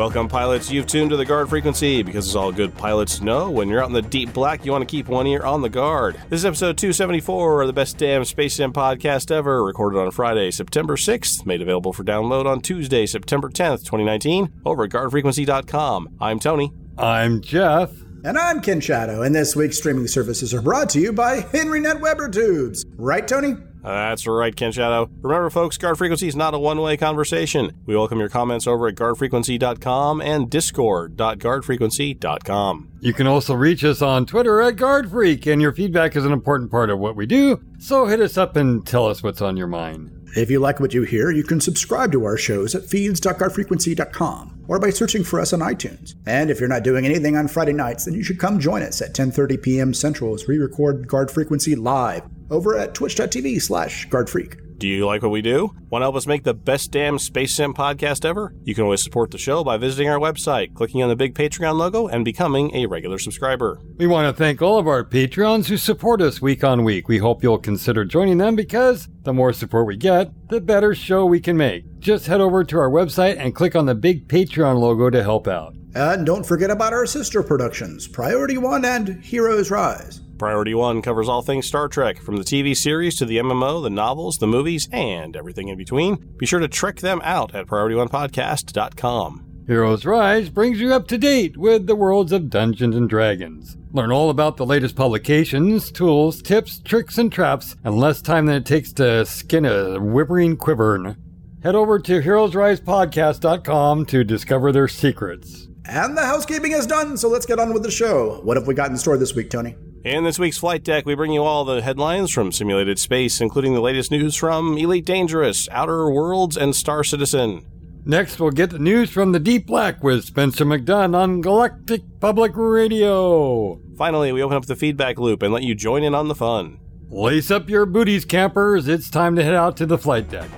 Welcome, pilots. You've tuned to the guard frequency because, as all good pilots know, when you're out in the deep black, you want to keep one ear on the guard. This is episode 274 of the best damn Space Sim podcast ever, recorded on Friday, September 6th, made available for download on Tuesday, September 10th, 2019, over at guardfrequency.com. I'm Tony. I'm Jeff. And I'm Ken Shadow, and this week's streaming services are brought to you by HenryNet Weber Tubes. Right, Tony? That's right, Ken Shadow. Remember, folks, Guard Frequency is not a one way conversation. We welcome your comments over at guardfrequency.com and discord.guardfrequency.com. You can also reach us on Twitter at GuardFreak, and your feedback is an important part of what we do, so hit us up and tell us what's on your mind. If you like what you hear, you can subscribe to our shows at feeds.guardfrequency.com or by searching for us on iTunes. And if you're not doing anything on Friday nights, then you should come join us at 10:30 p.m. Central as we record Guard Frequency live over at twitch.tv slash guardfreak. Do you like what we do? Want to help us make the best damn Space Sim podcast ever? You can always support the show by visiting our website, clicking on the big Patreon logo, and becoming a regular subscriber. We want to thank all of our Patreons who support us week on week. We hope you'll consider joining them because the more support we get, the better show we can make. Just head over to our website and click on the big Patreon logo to help out. And don't forget about our sister productions, Priority One and Heroes Rise. Priority One covers all things Star Trek, from the TV series to the MMO, the novels, the movies, and everything in between. Be sure to check them out at PriorityOnePodcast.com. Heroes Rise brings you up to date with the worlds of Dungeons and Dragons. Learn all about the latest publications, tools, tips, tricks, and traps, and less time than it takes to skin a whimpering quivern. Head over to heroesrisepodcast.com to discover their secrets. And the housekeeping is done, so let's get on with the show. What have we got in store this week, Tony? In this week's Flight Deck, we bring you all the headlines from simulated space, including the latest news from Elite Dangerous, Outer Worlds, and Star Citizen. Next, we'll get the news from the Deep Black with Spencer McDunn on Galactic Public Radio. Finally, we open up the feedback loop and let you join in on the fun. Lace up your booties, campers. It's time to head out to the flight deck.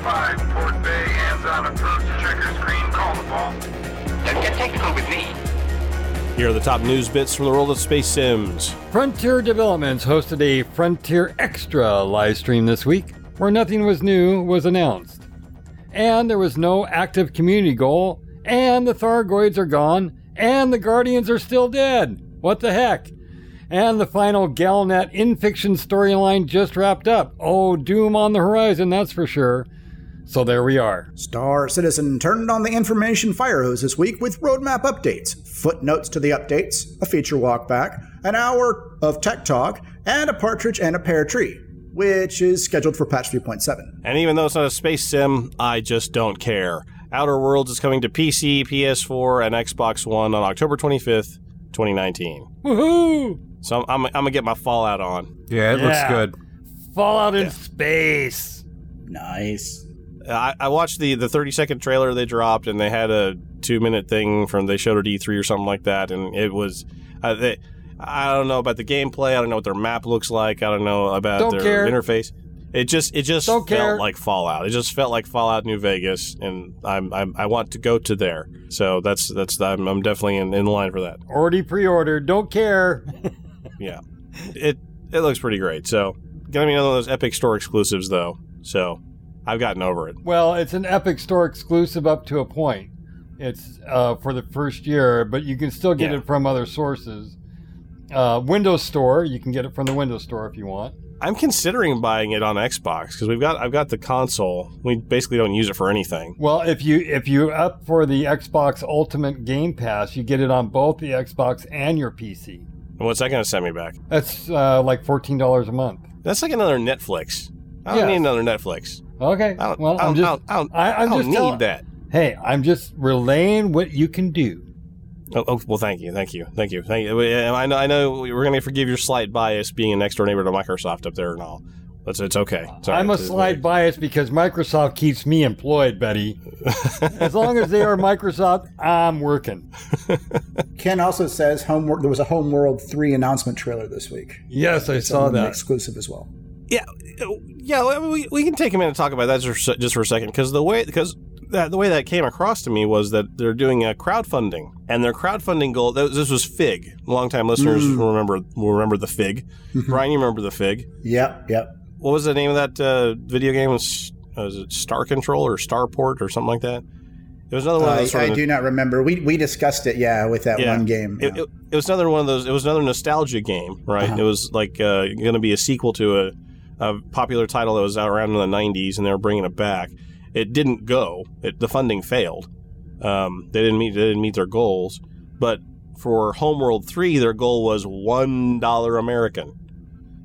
3175 Port Bay, hands on approach, trigger screen, call the ball. Don't get technical with me. Here are the top news bits from the world of Space Sims. Frontier Developments hosted a Frontier Extra live stream this week where nothing was new was announced. And there was no active community goal, and the Thargoids are gone, and the Guardians are still dead. What the heck? And the final Galnet in-fiction storyline just wrapped up. Oh, doom on the horizon, that's for sure. So there we are. Star Citizen turned on the information fire hose this week with roadmap updates, footnotes to the updates, a feature walkback, an hour of tech talk, and a partridge and a pear tree, which is scheduled for patch 3.7. And even though it's not a space sim, I just don't care. Outer Worlds is coming to PC, PS4, and Xbox One on October 25th, 2019. Woohoo! So I'm, I'm gonna get my Fallout on. Yeah, it looks good. Fallout in space. Nice. I, I watched the the 30 second trailer they dropped, and they had a two minute thing from they showed at E3 or something like that, and it was. Uh, they, I don't know about the gameplay. I don't know what their map looks like. I don't know about Don't their care. interface. It just it just Don't felt care. like Fallout. It just felt like Fallout New Vegas, and I'm, I'm I want to go to there. So that's that's I'm, I'm definitely in, in line for that. Already pre-ordered. Don't care. Yeah, it it looks pretty great. So gonna be one of those Epic Store exclusives though. So I've gotten over it. Well, it's an Epic Store exclusive up to a point. It's uh, for the first year, but you can still get Yeah. it from other sources. Uh, Windows Store, you can get it from the Windows Store if you want. I'm considering buying it on Xbox because we've got I've got the console. We basically don't use it for anything. Well, if you if you up for the Xbox Ultimate Game Pass, you get it on both the Xbox and your PC. And what's that going to send me back? That's uh, like fourteen dollars a month. That's like another Netflix. I don't Yes. need another Netflix. Okay. I don't, well, I I'm just I don't, I don't, I, I'm I don't just need tell- that. Hey, I'm just relaying what you can do. Oh, oh, well, thank you, thank you, thank you, thank you. I know, I know, we're going to forgive your slight bias being a next door neighbor to Microsoft up there and all. It's, it's okay. Sorry, I'm a It's- slight bias because Microsoft keeps me employed, Betty. as long as they are Microsoft, I'm working. Ken also says Homeworld. There was a Homeworld three announcement trailer this week. Yes, I It's saw that. exclusive as well. Yeah, yeah. We, we can take a minute to talk about that just for, just for a second because the way because that the way that came across to me was that they're doing a crowdfunding and their crowdfunding goal. This was Fig. Longtime listeners will remember will remember the Fig. Brian, you remember the Fig? Yep, yep. What was the name of that uh, video game? Was, was it Star Control or Starport or something like that? It was another one of I, I do not remember. We we discussed it, yeah, with that Yeah. one game. It, yeah. it, it was another one of those. It was another nostalgia game, right? Uh-huh. It was like uh, going to be a sequel to a, a popular title that was out around in the '90s, and they were bringing it back. It didn't go. It, the funding failed. Um, they didn't meet. They didn't meet their goals. But for Homeworld Three, their goal was one dollar American.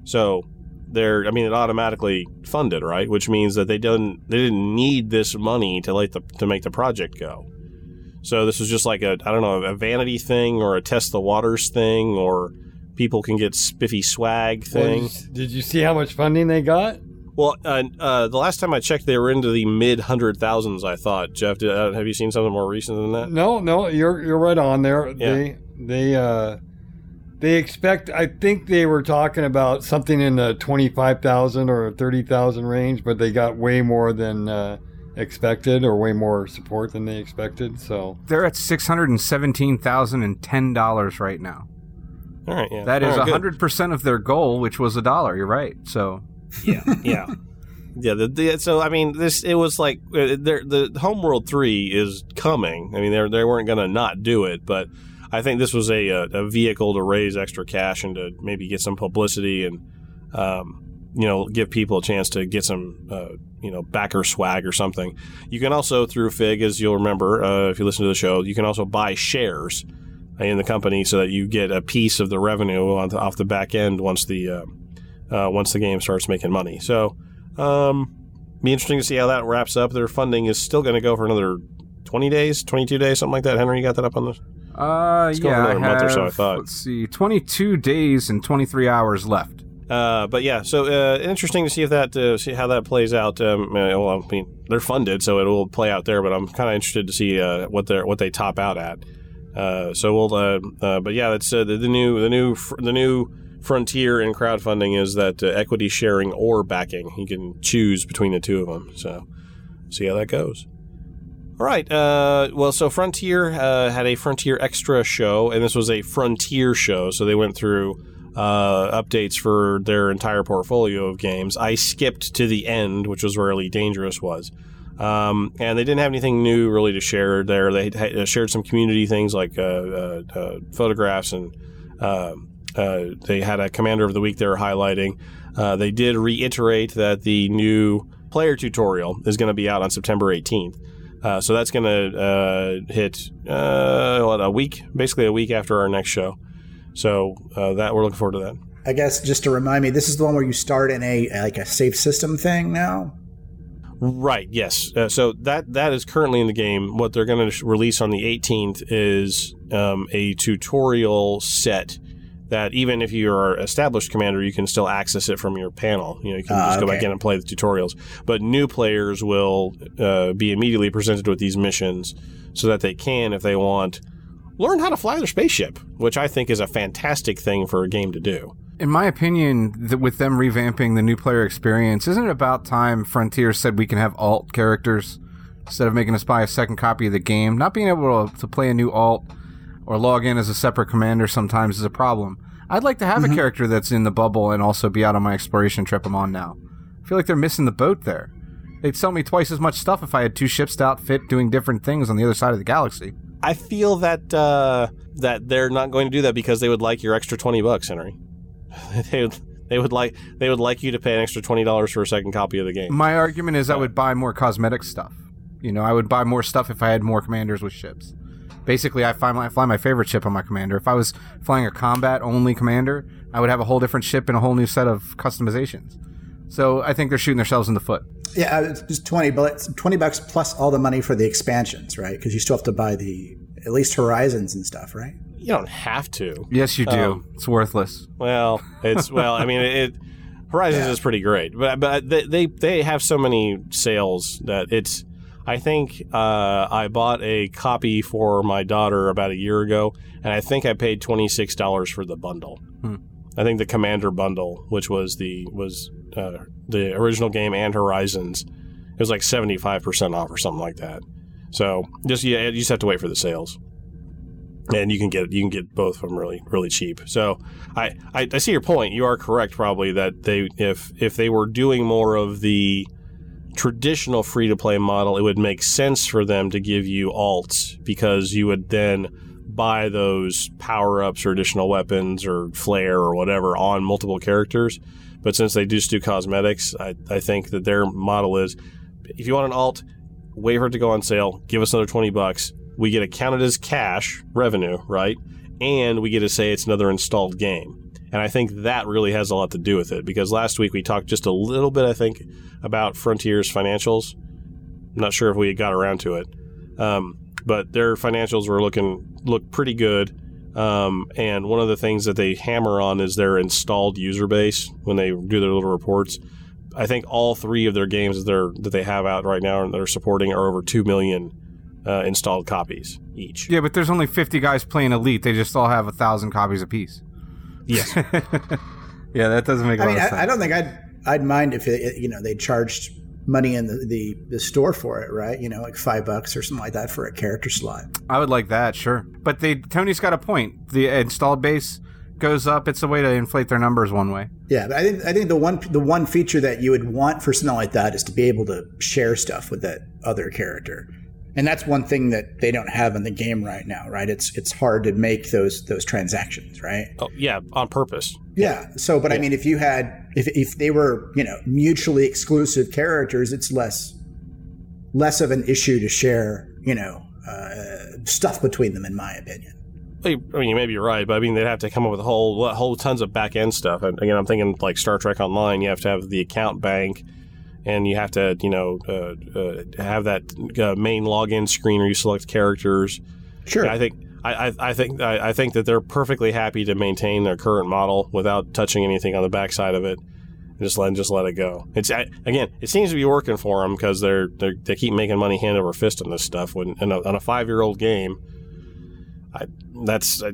So they're. I mean, it automatically funded, right? Which means that they didn't. They didn't need this money to like the to make the project go. So this was just like a I don't know a vanity thing or a test the waters thing or people can get spiffy swag Well, thing. did you- did you see how much funding they got? Well, uh, uh, the last time I checked, they were into the mid hundred thousands. I thought. Jeff, did, uh, have you seen something more recent than that? No, no, you're you're right on there. Yeah. They they uh they expect I think they were talking about something in the 25,000 or 30,000 range, but they got way more than uh expected or way more support than they expected. So, They're at six hundred and seventeen thousand and ten dollars right now. All right, yeah, That is All right, good. hundred percent of their goal, which was a dollar. You're right. So yeah, yeah, yeah. The, the, so I mean, this it was like uh, there- the Homeworld Three is coming. I mean, they they weren't going to not do it, but I think this was a, a a vehicle to raise extra cash and to maybe get some publicity and um, you know give people a chance to get some uh, you know backer swag or something. You can also through Fig, as you'll remember uh, if you listen to the show, you can also buy shares in the company so that you get a piece of the revenue on the, off the back end once the uh, uh, once the game starts making money. So, um, be interesting to see how that wraps up. Their funding is still going to go for another 20 days, 22 days, something like that. Henry, you got that up on the uh It's yeah, I month or so, I have, thought. Let's see, twenty two days and twenty three hours left. Uh, but yeah, so uh, interesting to see if that uh, see how that plays out. Um, uh, well, I mean, they're funded, so it will play out there. But I'm kind of interested to see uh, what they what they top out at. Uh, so we'll. Uh, uh, but yeah, that's uh, the, the new the new fr- the new frontier in crowdfunding is that uh, equity sharing or backing. You can choose between the two of them. So see how that goes. All right. Well, so Frontier had a Frontier Extra show, and this was a Frontier show. So they went through updates for their entire portfolio of games. I skipped to the end, which was where Elite Dangerous was. Um, and they didn't have anything new really to share there. They had, shared some community things like uh, uh, uh, photographs, and uh, uh, they had a Commander of the Week they were highlighting. Uh, they did reiterate that the new player tutorial is going to be out on September 18th. Uh, so that's going to uh, hit uh, what, a week, basically a week after our next show. So that we're looking forward to that. I guess just to remind me, this is the one where you start in a like a safe system thing now. Right. Yes. Uh, so that that is currently in the game. What they're going to release on the 18th is um, a tutorial set that even if you're established commander, you can still access it from your panel. You know, you can Ah, just go back in and play the tutorials. But new players will uh, be immediately presented with these missions so that they can, if they want, learn how to fly their spaceship, which I think is a fantastic thing for a game to do. In my opinion, th- with them revamping the new player experience, isn't it about time Frontier said we can have alt characters instead of making us buy a second copy of the game? Not being able to, to play a new alt or log in as a separate commander sometimes is a problem. I'd like to have a character that's in the bubble and also be out on my exploration trip I'm on now. I feel like they're missing the boat there. They'd sell me twice as much stuff if I had two ships to outfit doing different things on the other side of the galaxy. I feel that uh, that they're not going to do that because they would like your extra twenty bucks, Henry. they would they would like they would like you to pay an extra twenty dollars for a second copy of the game. My argument is I would buy more cosmetic stuff. You know, I would buy more stuff if I had more commanders with ships. Basically, I fly my, I fly my favorite ship on my commander. If I was flying a combat only commander, I would have a whole different ship and a whole new set of customizations. So I think they're shooting themselves in the foot. Yeah, uh, it's just twenty bucks. Twenty bucks plus all the money for the expansions, right? Because you still have to buy the at least Horizons and stuff, right? You don't have to. Yes, you do. Um, it's worthless. Well, it's well. I mean, it. Horizons is pretty great, but but they, they they have so many sales that it's. I think uh, I bought a copy for my daughter about a year ago, and I think I paid twenty six dollars for the bundle. Hmm. I think the Commander bundle, which was the was uh, the original game and Horizons, it was like seventy five percent off or something like that. So just yeah, you just have to wait for the sales, and you can get you can get both of them really really cheap. So I, I I see your point. You are correct, probably that they if if they were doing more of the traditional free to play model, it would make sense for them to give you alts because you would then buy those power ups or additional weapons or flare or whatever on multiple characters. But since they just do cosmetics, I, I think that their model is if you want an alt, wait for it to go on sale, give us another 20 bucks. We get it counted as cash revenue, right? And we get to say it's another installed game. And I think that really has a lot to do with it because last week we talked just a little bit, I think, about Frontier's financials. I'm not sure if we got around to it, um, but their financials were looking look pretty good. Um, and one of the things that they hammer on is their installed user base when they do their little reports. I think all three of their games that that they have out right now and they're supporting are over two million uh, installed copies each. Yeah, but there's only 50 guys playing Elite. They just all have a thousand copies apiece. Yes. yeah, that doesn't make a I lot mean, of sense. I, I don't think I'd I'd mind if it, you know they charged money in the, the the store for it, right? You know, like five bucks or something like that for a character slot. I would like that, sure. But they Tony's got a point. The installed base goes up. It's a way to inflate their numbers one way. Yeah, but I think I think the one the one feature that you would want for something like that is to be able to share stuff with that other character. And that's one thing that they don't have in the game right now, right? It's it's hard to make those those transactions, right? Oh, yeah, on purpose. Yeah. So, but I mean, if you had, if, if they were, you know, mutually exclusive characters, it's less, less of an issue to share, you know, uh, stuff between them, in my opinion. I mean, maybe you're right, but I mean, they'd have to come up with a whole, whole tons of back end stuff. And again, I'm thinking like Star Trek Online. You have to have the account bank, and you have to, you know, uh, uh, have that uh, main login screen where you select characters. Sure. I think I, I, I think I, think that they're perfectly happy to maintain their current model without touching anything on the backside of it. Just let just let it go. It's I, again, it seems to be working for them because they're, they're they keep making money hand over fist on this stuff. When on a, on a five year old game, I, that's uh,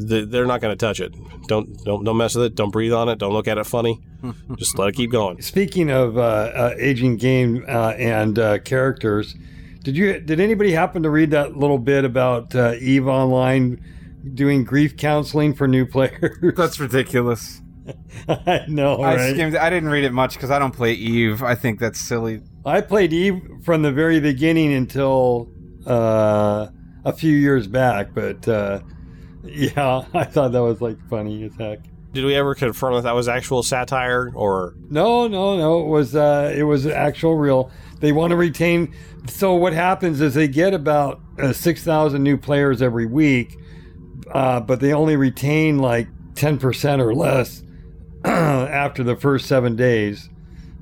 they're not going to touch it. Don't don't don't mess with it. Don't breathe on it. Don't look at it funny. Just let it keep going. Speaking of uh, uh, aging game uh, and uh, characters, did you did anybody happen to read that little bit about uh, Eve Online doing grief counseling for new players? That's ridiculous. I know, I right? skimmed. I didn't read it much because I don't play Eve. I think that's silly. I played Eve from the very beginning until uh, a few years back, but uh, yeah, I thought that was like funny as heck. Did we ever confirm that that was actual satire or No, no, no. It was uh, it was actual real. They want to retain. So what happens is they get about uh, six thousand new players every week, uh, but they only retain like ten percent or less after the first seven days.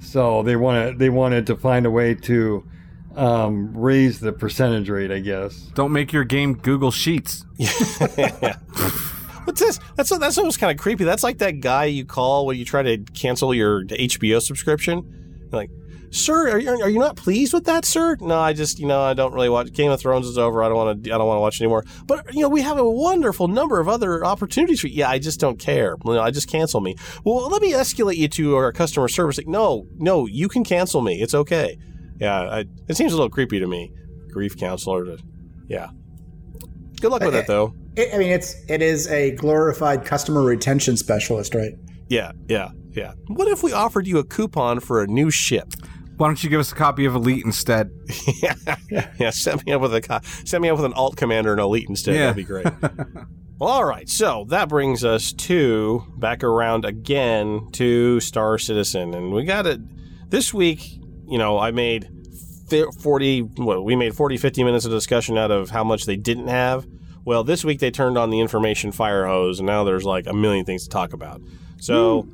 So they want to they wanted to find a way to um, raise the percentage rate, I guess. Don't make your game Google Sheets. What's this? That's that's almost kind of creepy. That's like that guy you call when you try to cancel your HBO subscription. You're like, sir, are you, are you not pleased with that, sir? No, I just you know I don't really watch. Game of Thrones is over. I don't want to. I don't want to watch anymore. But you know we have a wonderful number of other opportunities for. you. Yeah, I just don't care. You know, I just cancel me. Well, let me escalate you to our customer service. Like, no, no, you can cancel me. It's okay. Yeah, I, it seems a little creepy to me. Grief counselor. To, yeah. Good luck with it though. I I mean, it's it is a glorified customer retention specialist, right? Yeah, yeah, yeah. What if we offered you a coupon for a new ship? Why don't you give us a copy of Elite instead? yeah, yeah. Set me up with a co- set me up with an alt commander and elite instead. Yeah. That'd be great. well, all right. So that brings us to back around again to Star Citizen, and we got it this week. You know, I made 40 what we made 40 50 minutes of discussion out of how much they didn't have. Well this week they turned on the information fire hose and now there's like a million things to talk about. So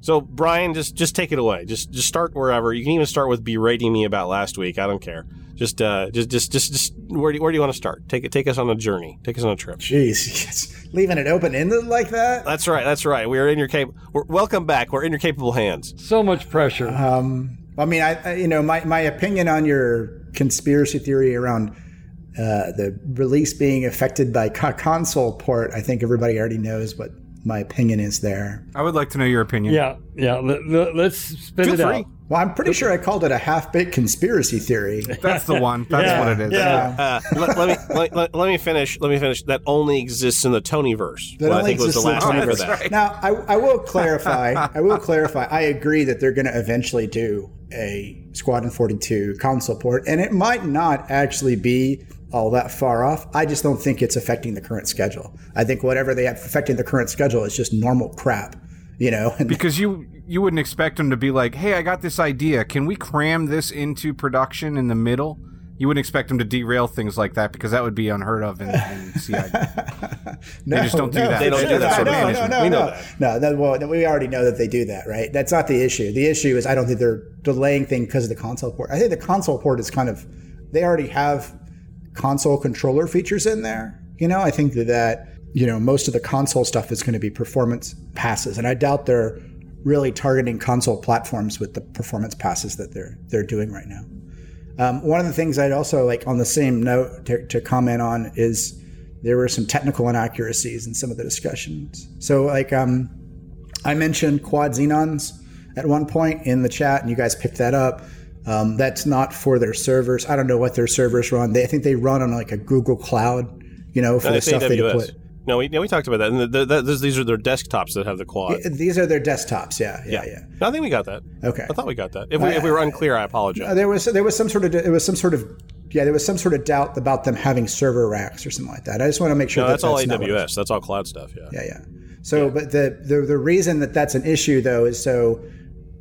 so brian just just take it away. Just just start wherever. You can even start with berating me about last week. I don't care. Just uh just just just, just where do, you, where do you want to start? Take it take us on a journey. Take us on a trip. Jeez, leaving it open ended like that. that's right that's right. We are in your cap we're, welcome back. We're in your capable hands. So much pressure. Um, I mean, I, I you know my my opinion on your conspiracy theory around uh, the release being affected by co- console port, I think everybody already knows what my opinion is there. I would like to know your opinion. Yeah, yeah. Let, let, us spit Feel it free. out. Well, I'm pretty sure I called it a half-baked conspiracy theory. That's the one. That's Yeah, what it is. yeah. Uh, let, let me let, let, let me finish. Let me finish. That only exists in the Tonyverse. That what I only think was the exists in last the name for Tonyverse. that. Now, I, I will clarify. I will clarify. I agree that they're going to eventually do a Squadron 42 console port, and it might not actually be all that far off. I just don't think it's affecting the current schedule. I think whatever they have affecting the current schedule is just normal crap, you know. And Because you you wouldn't expect them to be like, "Hey, I got this idea. Can we cram this into production in the middle?" You wouldn't expect them to derail things like that because that would be unheard of in, in CI. no, just don't do no, that. They don't do that sort of no, no, no, We know no. that. No, that, well, we already know that they do that, right? That's not the issue. The issue is I don't think they're delaying things because of the console port. I think the console port is kind of they already have console controller features in there. You know, I think that, that you know most of the console stuff is going to be performance passes, and I doubt they're really targeting console platforms with the performance passes that they're they're doing right now. Um, one of the things I'd also like on the same note to, to comment on is there were some technical inaccuracies in some of the discussions. So, like, um, I mentioned quad Xeons at one point in the chat, and you guys picked that up. Um, that's not for their servers. I don't know what their servers run. They, I think they run on like a Google Cloud, you know, for No, the stuff they AWS. deploy. No, we, yeah, we talked about that. And the, the, the, these are their desktops that have the quad. These are their desktops. Yeah, yeah, yeah. No, I think we got that. Okay. I thought we got that. If we, if we were unclear, I apologize. There was there was some sort of there was some sort of yeah there was some sort of doubt about them having server racks or something like that. I just want to make sure no, that that's all AWS. That's all cloud stuff. Yeah. Yeah, yeah. So, but the, the the reason that that's an issue though is so,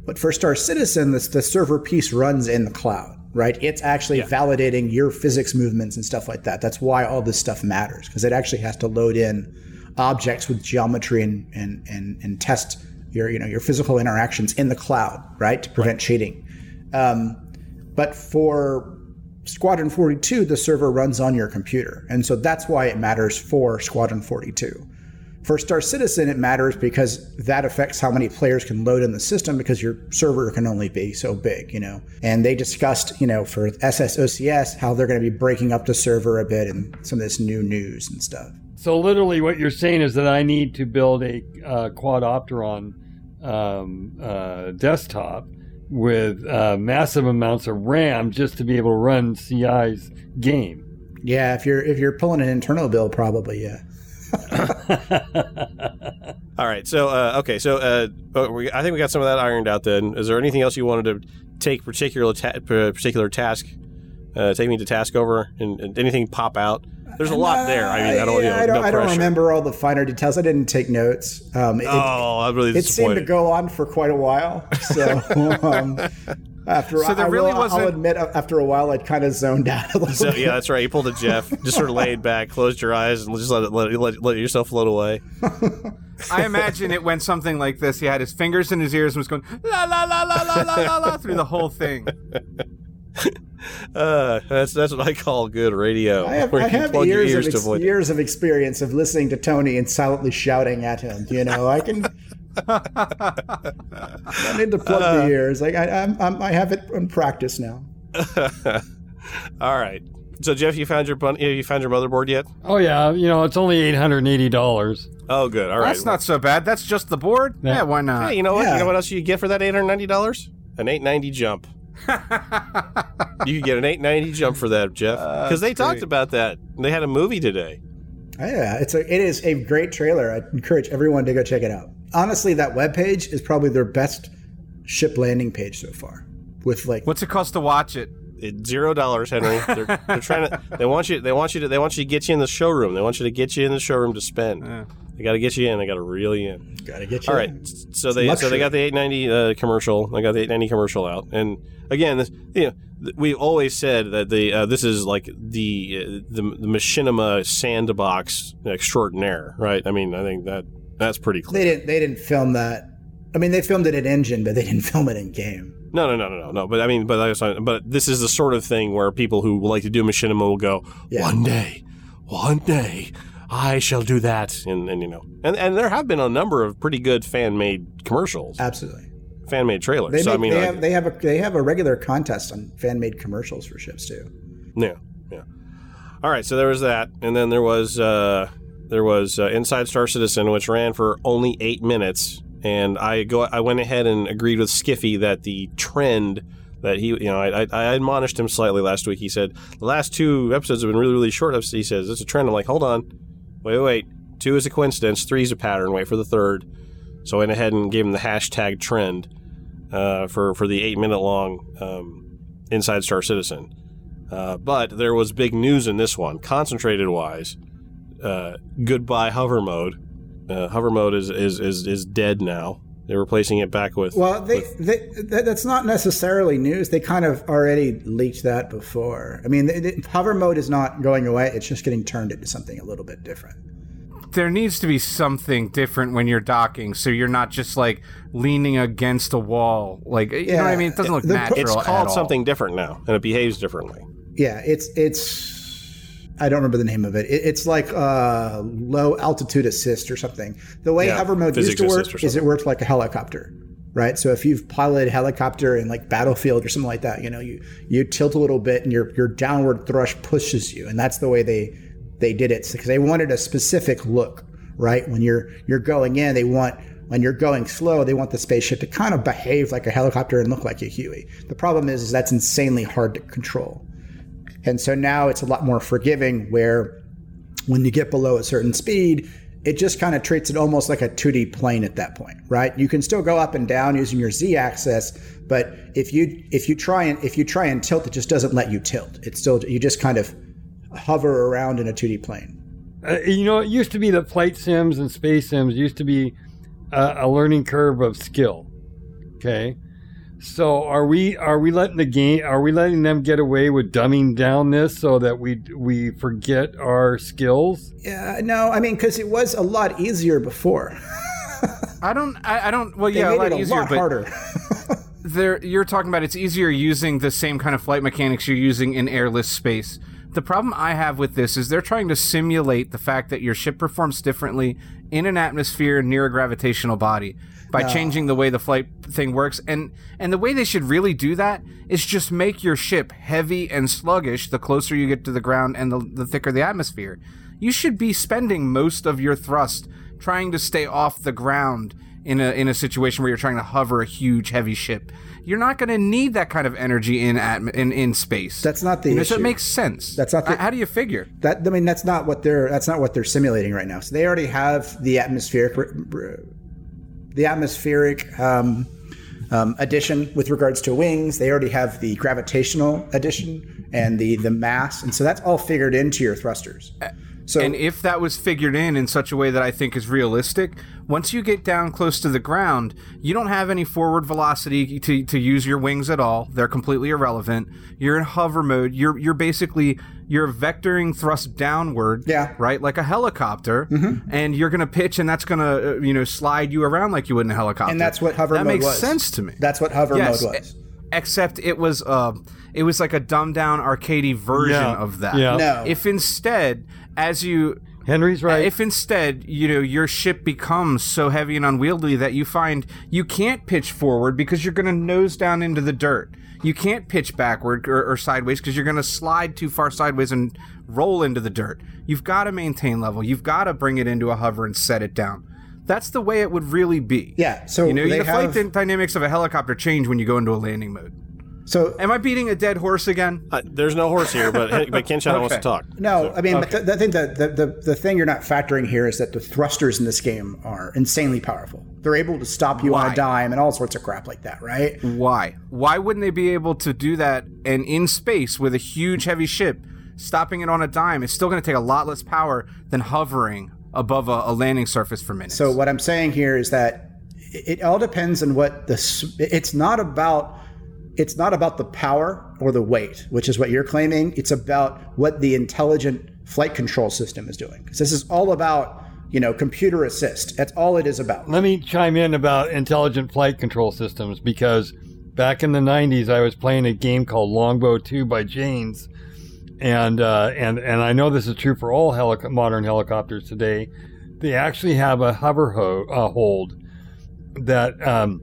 but for Star Citizen, the, the server piece runs in the cloud, right? It's actually validating your physics movements and stuff like that. That's why all this stuff matters because it actually has to load in objects with geometry and and and, and test your you know your physical interactions in the cloud, right, to prevent cheating. Um, but for Squadron 42, the server runs on your computer. And so that's why it matters for Squadron 42. For Star Citizen, it matters because that affects how many players can load in the system because your server can only be so big, you know. And they discussed, you know, for SSOCS, how they're going to be breaking up the server a bit and some of this new news and stuff. So literally, what you're saying is that I need to build a uh, Quadopteron um, uh, desktop with uh, massive amounts of RAM just to be able to run CI's game. Yeah, if you're if you're pulling an internal build, probably yeah. All right. So, uh, okay. So, uh, we, I think we got some of that ironed out. Then, is there anything else you wanted to take particular ta- particular task, uh, take me to task over, and, and anything pop out? There's a lot there. I mean, I don't. You know, I don't, no I don't remember all the finer details. I didn't take notes. Um, it, Oh, I'm really it seemed to go on for quite a while. So um, after So there I, really will, wasn't- I'll admit, uh, after a while, I'd kind of zoned out a little So bit. yeah, that's right. You pulled a Jeff, just sort of laid back, closed your eyes, and just let it let, let, let yourself float away. I imagine it went something like this. He had his fingers in his ears and was going la la la la la la la la through the whole thing. Uh, that's that's what I call good radio. I have, where I you can have plug your years, ears of to ex- avoid. years of experience of listening to Tony and silently shouting at him. You know, I can. I need to plug Uh. the ears. Like I, I'm, I'm, I have it in practice now. All right. So Jeff, you found your bun- you found your motherboard yet? Oh yeah, you know it's only eight hundred and eighty dollars. Oh, good. All right. That's not so bad. That's just the board. Yeah. Yeah, why not? Hey, you know what? Yeah. You know what else you get for that eight hundred ninety dollars? An eight ninety jump. you could get an eight ninety jump for that, Jeff, because they talked great. about that. They had a movie today. Yeah, it's a, it is a great trailer. I encourage everyone to go check it out. Honestly, that webpage is probably their best ship landing page so far. With like, What's it cost to watch it? It's zero dollars, Henry. They're, they're trying to. They want you. They want you to. They want you to get you in the showroom. They want you to get you in the showroom to spend. They got to get you in. They got to reel you in. gotta get you. In. All right. So they so they got the 890 uh, commercial. They got the 890 commercial out, and again, this, you know, th- we always said that the uh, this is like the uh, the, the machinima sandbox extraordinaire, right? I mean, I think that that's pretty clear. They didn't. They didn't film that. I mean, they filmed it in engine, but they didn't film it in game. No, no, no, no, no, no. But I mean, but I was, but this is the sort of thing where people who like to do machinima will go Yeah. one day, one day. I shall do that, and, and you know, and and there have been a number of pretty good fan made commercials. Absolutely. fan made trailer. They, so make, I mean, they like- have they have a they have a regular contest on fan made commercials for ships too. Yeah, yeah. All right, so there was that, and then there was uh, there was uh, Inside Star Citizen, which ran for only eight minutes, and I go I went ahead and agreed with Skiffy that the trend that he you know I, I, admonished him slightly last week. He said the last two episodes have been really really short. He says it's a trend. I'm like, hold on, wait wait, two is a coincidence, three is a pattern. Wait for the third. So I went ahead and gave him the hashtag trend uh, for for the eight minute long um, Inside Star Citizen. Uh, but there was big news in this one, concentrated wise. Uh, goodbye hover mode. Uh, hover mode is, is is is dead now. They're replacing it back with. Well, they, with- they that's not necessarily news. They kind of already leaked that before. I mean, the, the hover mode is not going away. It's just getting turned into something a little bit different. There needs to be something different when you're docking, so you're not just like leaning against a wall. Like you know what I mean? It doesn't look the- natural. it's at called all. something different now, and it behaves differently. Yeah, it's it's. I don't remember the name of it. it it's like uh, low altitude assist or something. The way Yeah, hover mode used to work is it worked like a helicopter, right? So if you've piloted a helicopter in like Battlefield or something like that, you know, you you tilt a little bit and your your downward thrust pushes you, and that's the way they they did it because they wanted a specific look, right? When you're you're going in, they want when you're going slow, they want the spaceship to kind of behave like a helicopter and look like a Huey. The problem is, is that's insanely hard to control. And so now it's a lot more forgiving where when you get below a certain speed, it just kind of treats it almost like a 2D plane at that point, right? You can still go up and down using your Z axis, but if you if you try and if you try and tilt, it just doesn't let you tilt. It's still you just kind of hover around in a 2D plane. Uh, you know, it used to be that flight sims and space sims used to be uh, a learning curve of skill. Okay, so are we are we letting the game are we letting them get away with dumbing down this so that we we forget our skills? Yeah, no, I mean because it was a lot easier before. I don't. I, I don't. Well, They yeah, a made lot it a easier, lot but harder. there you're talking about it's easier using the same kind of flight mechanics you're using in airless space. The problem I have with this is they're trying to simulate the fact that your ship performs differently in an atmosphere near a gravitational body by changing the way the flight thing works and and the way they should really do that is just make your ship heavy and sluggish the closer you get to the ground and the, the thicker the atmosphere. You should be spending most of your thrust trying to stay off the ground in a in a situation where you're trying to hover a huge heavy ship. You're not going to need that kind of energy in atm- in in space. That's not the you know, So it makes sense. That's not the- How do you figure? That I mean, that's not what they're that's not what they're simulating right now. So they already have the atmospheric the atmospheric um, um, addition with regards to wings. They already have the gravitational addition and the the mass, and so that's all figured into your thrusters. So And if that was figured in in such a way that I think is realistic, once you get down close to the ground, you don't have any forward velocity to, to use your wings at all. They're completely irrelevant. You're in hover mode. You're you're basically you're vectoring thrust downward. Yeah. Mm-hmm. Right, like a helicopter, and you're gonna pitch, and that's gonna uh, you know slide you around like you would in a helicopter. and that's what hover mode that mode makes was. sense to me. That's what hover Yes, mode was. Except it was uh, it was like a dumbed down arcadey version Yeah. of that. Yeah. No. If instead, as you Henry's right. if instead, you know, your ship becomes so heavy and unwieldy that you find you can't pitch forward because you're going to nose down into the dirt. You can't pitch backward or, or sideways because you're going to slide too far sideways and roll into the dirt. You've got to maintain level. You've got to bring it into a hover and set it down. That's the way it would really be. Yeah, so you know, they the flight have- dy- dynamics of a helicopter change when you go into a landing mode. So Am I beating a dead horse again? Uh, there's no horse here, but but Ken Shadow wants to talk. No, I mean, but the, the thing that the, the the thing you're not factoring here is that the thrusters in this game are insanely powerful. They're able to stop you on a dime and all sorts of crap like that, right? Why? Why wouldn't they be able to do that and in space with a huge heavy ship, stopping it on a dime? is still going to take a lot less power than hovering above a, a landing surface for minutes. So what I'm saying here is that it, it all depends on what the. It's not about. It's not about the power or the weight, which is what you're claiming. It's about what the intelligent flight control system is doing. Because this is all about, you know, computer assist. That's all it is about. Let me chime in about intelligent flight control systems because back in the 90s, I was playing a game called Longbow 2 by Jane's. And, uh, and, and I know this is true for all modern helicopters today. They actually have a hover ho- uh, hold that um,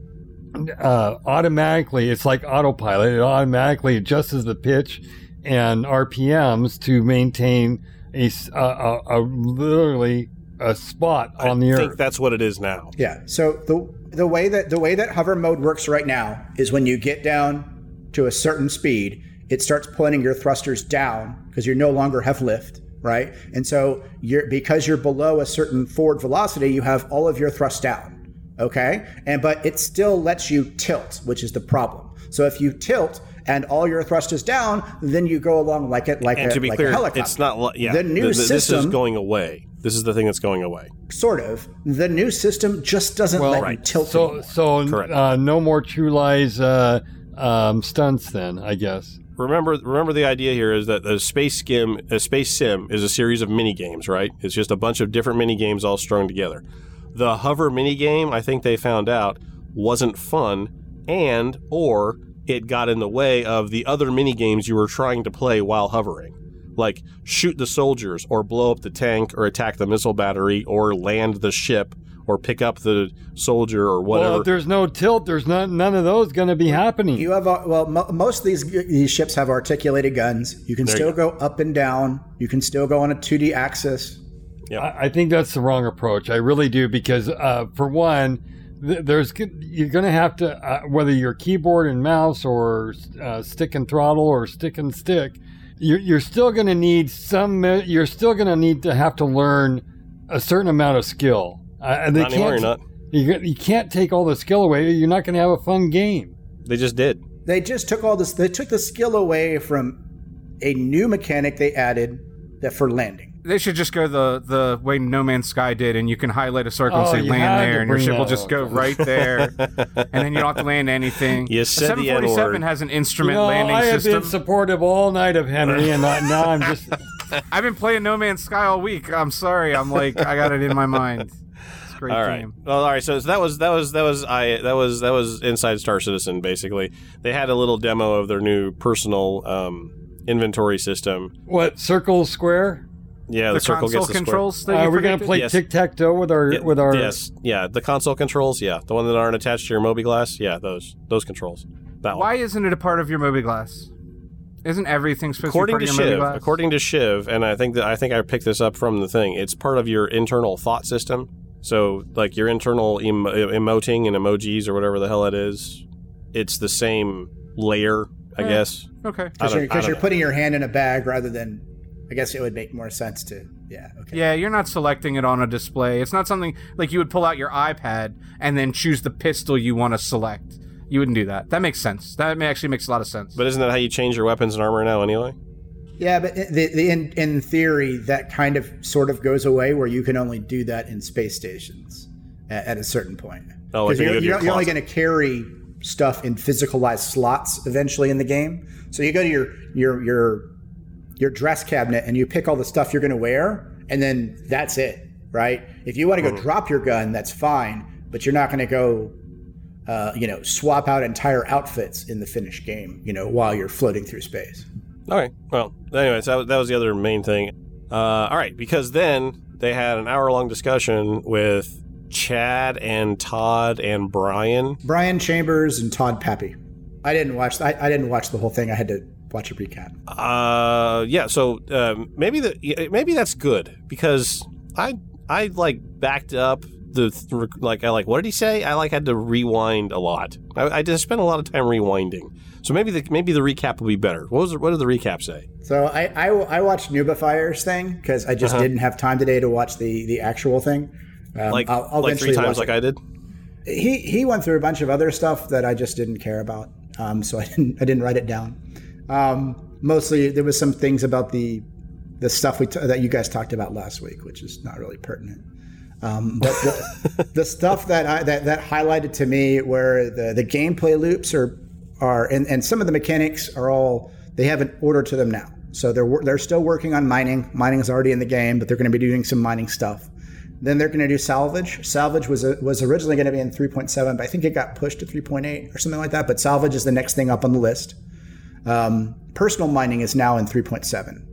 uh, automatically, it's like autopilot. It automatically adjusts the pitch and RPMs to maintain a literally a spot on the I earth. think that's what it is now. Yeah. So the the way that the way that hover mode works right now is when you get down to a certain speed, it starts pointing your thrusters down because you no longer have lift, right? And so you're because you're below a certain forward velocity, you have all of your thrust down. Okay? And but it still lets you tilt, which is the problem. So if you tilt and all your thrust is down, then you go along like it like And a to be like clear, a helicopter. it's not. li- Yeah, The new th- th- This is going away. This is the thing that's going away. sort of. The new system just doesn't Well, let you tilt so anymore. so Correct. uh, no more True Lies uh, um, stunts then, I guess. Remember, remember the idea here is that the space skim, a space sim, is a series of mini games, right? It's just a bunch of different mini games all strung together. The hover minigame, I think they found out, wasn't fun, and or it got in the way of the other minigames you were trying to play while hovering, like shoot the soldiers, or blow up the tank, or attack the missile battery, or land the ship, or pick up the soldier, or whatever. Well, if there's no tilt, there's not, none of those going to be happening. You have uh, well, mo- most of these these ships have articulated guns. You can There still you go up and down. You can still go on a 2D axis. I, I think that's the wrong approach. I really do because, uh, for one, th- there's you're going to have to uh, whether you're keyboard and mouse or uh, stick and throttle or stick and stick, you're, you're still going to need some. You're still going to need to have to learn a certain amount of skill. Uh, and they Not anymore, can't. you're not. You, you can't take all the skill away. You're not going to have a fun game. They just did. They just took all this. They took the skill away from a new mechanic they added that for landing. They should just go the the way No Man's Sky did, and you can highlight a circle and Oh, say land there, and your ship will just go right there, and then you don't have to land anything. You The said 747 N-word. has an You instrument know, landing I have system. been supportive all night of Henry, and I- now I'm just. I've been playing No Man's Sky all week. I'm sorry. I'm like I got it in my mind. Great All right. game. Well, all right. So, so that was that was that was I that was that was Inside Star Citizen. Basically, they had a little demo of their new personal um, inventory system. What circle square? Yeah, the, The, circle console gets the controls. That Uh, you we're gonna play Yes. tic tac toe with our square. with our. yes, yeah, the console controls. Yeah, the one that aren't attached to your mobiGlas. Yeah, those those controls. That Why one. isn't it a part of your mobiGlas? Isn't everything supposed According to to be part of your Shiv, mobiGlas? according to Shiv, and I think that I think I picked this up from the thing. It's part of your internal thought system. So, like your internal em- emoting and emojis or whatever the hell it is, it's the same layer, I Yeah. guess. okay. Because you're, I 'cause don't you're putting your hand in a bag rather than. I guess it would make more sense to. Yeah. Okay. Yeah, you're not selecting it on a display. It's not something like you would pull out your iPad and then choose the pistol you want to select. You wouldn't do that. That makes sense. That may- actually makes a lot of sense. But isn't that how you change your weapons and armor now, anyway? Yeah, but the, the, in in theory, that kind of sort of goes away where you can only do that in space stations at, at a certain point. Oh, like when you Because you're, your you're, you're only going to carry stuff in physicalized slots eventually in the game. So you go to your your your your dress cabinet and you pick all the stuff you're going to wear, and then that's it, right? If you want to go Mm-hmm. drop your gun, that's fine, but you're not going to go. Uh, you know, swap out entire outfits in the finished game. You know, while you're floating through space. Okay. Well, anyways, that, was- that was the other main thing. Uh, all right, because then they had an hour long discussion with Chad and Todd and Brian. Brian Chambers and Todd Papy. I didn't watch. I, I didn't watch the whole thing. I had to watch a recap. Uh, yeah. So um, maybe the maybe that's good because I I like backed up the th- like I like what did he say? I like had to rewind a lot. I, I just spent a lot of time rewinding. So maybe the maybe the recap will be better. What was the, what did the recap say? So I I, I watched Nubifire's thing because I just Uh-huh. didn't have time today to watch the the actual thing. Um, Like I'll, I'll like three times like I did. He he went through a bunch of other stuff that I just didn't care about. Um, so I didn't I didn't write it down. Um, mostly there was some things about the the stuff we t- that you guys talked about last week, which is not really pertinent. Um, but the, the stuff that I that, that highlighted to me where the, the gameplay loops are are and, and some of the mechanics are all they have an order to them now. So they're they're still working on mining. Mining is already in the game, but they're going to be doing some mining stuff. Then they're going to do salvage. Salvage was was originally going to be in 3.7, but I think it got pushed to 3.8 or something like that. But salvage is the next thing up on the list. Um, personal mining is now in 3.7.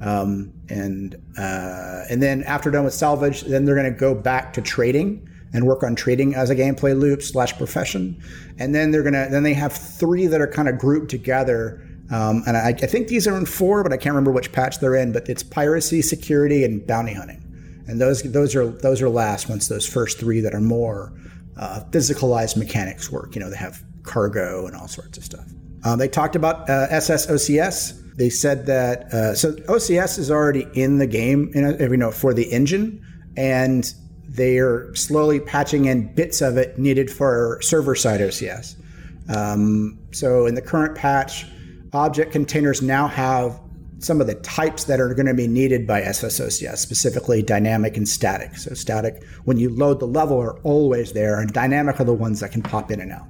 Um, and uh, and then after done with salvage, then they're going to go back to trading. and work on trading as a gameplay loop slash profession. And then they're gonna then they have three that are kind of grouped together. Um, and I, I think these are in four, but I can't remember which patch they're in. But it's piracy, security, and bounty hunting. And those those are those are last once those first three that are more uh, physicalized mechanics work. You know, they have cargo and all sorts of stuff. Um, they talked about uh, SSOCS. They said that uh, so OCS is already in the game, you know, you know, for the engine, and they are slowly patching in bits of it needed for server side OCS. Um, so in the current patch, object containers now have some of the types that are going to be needed by SSOCS, specifically dynamic and static. So static, when you load the level, are always there, and dynamic are the ones that can pop in and out.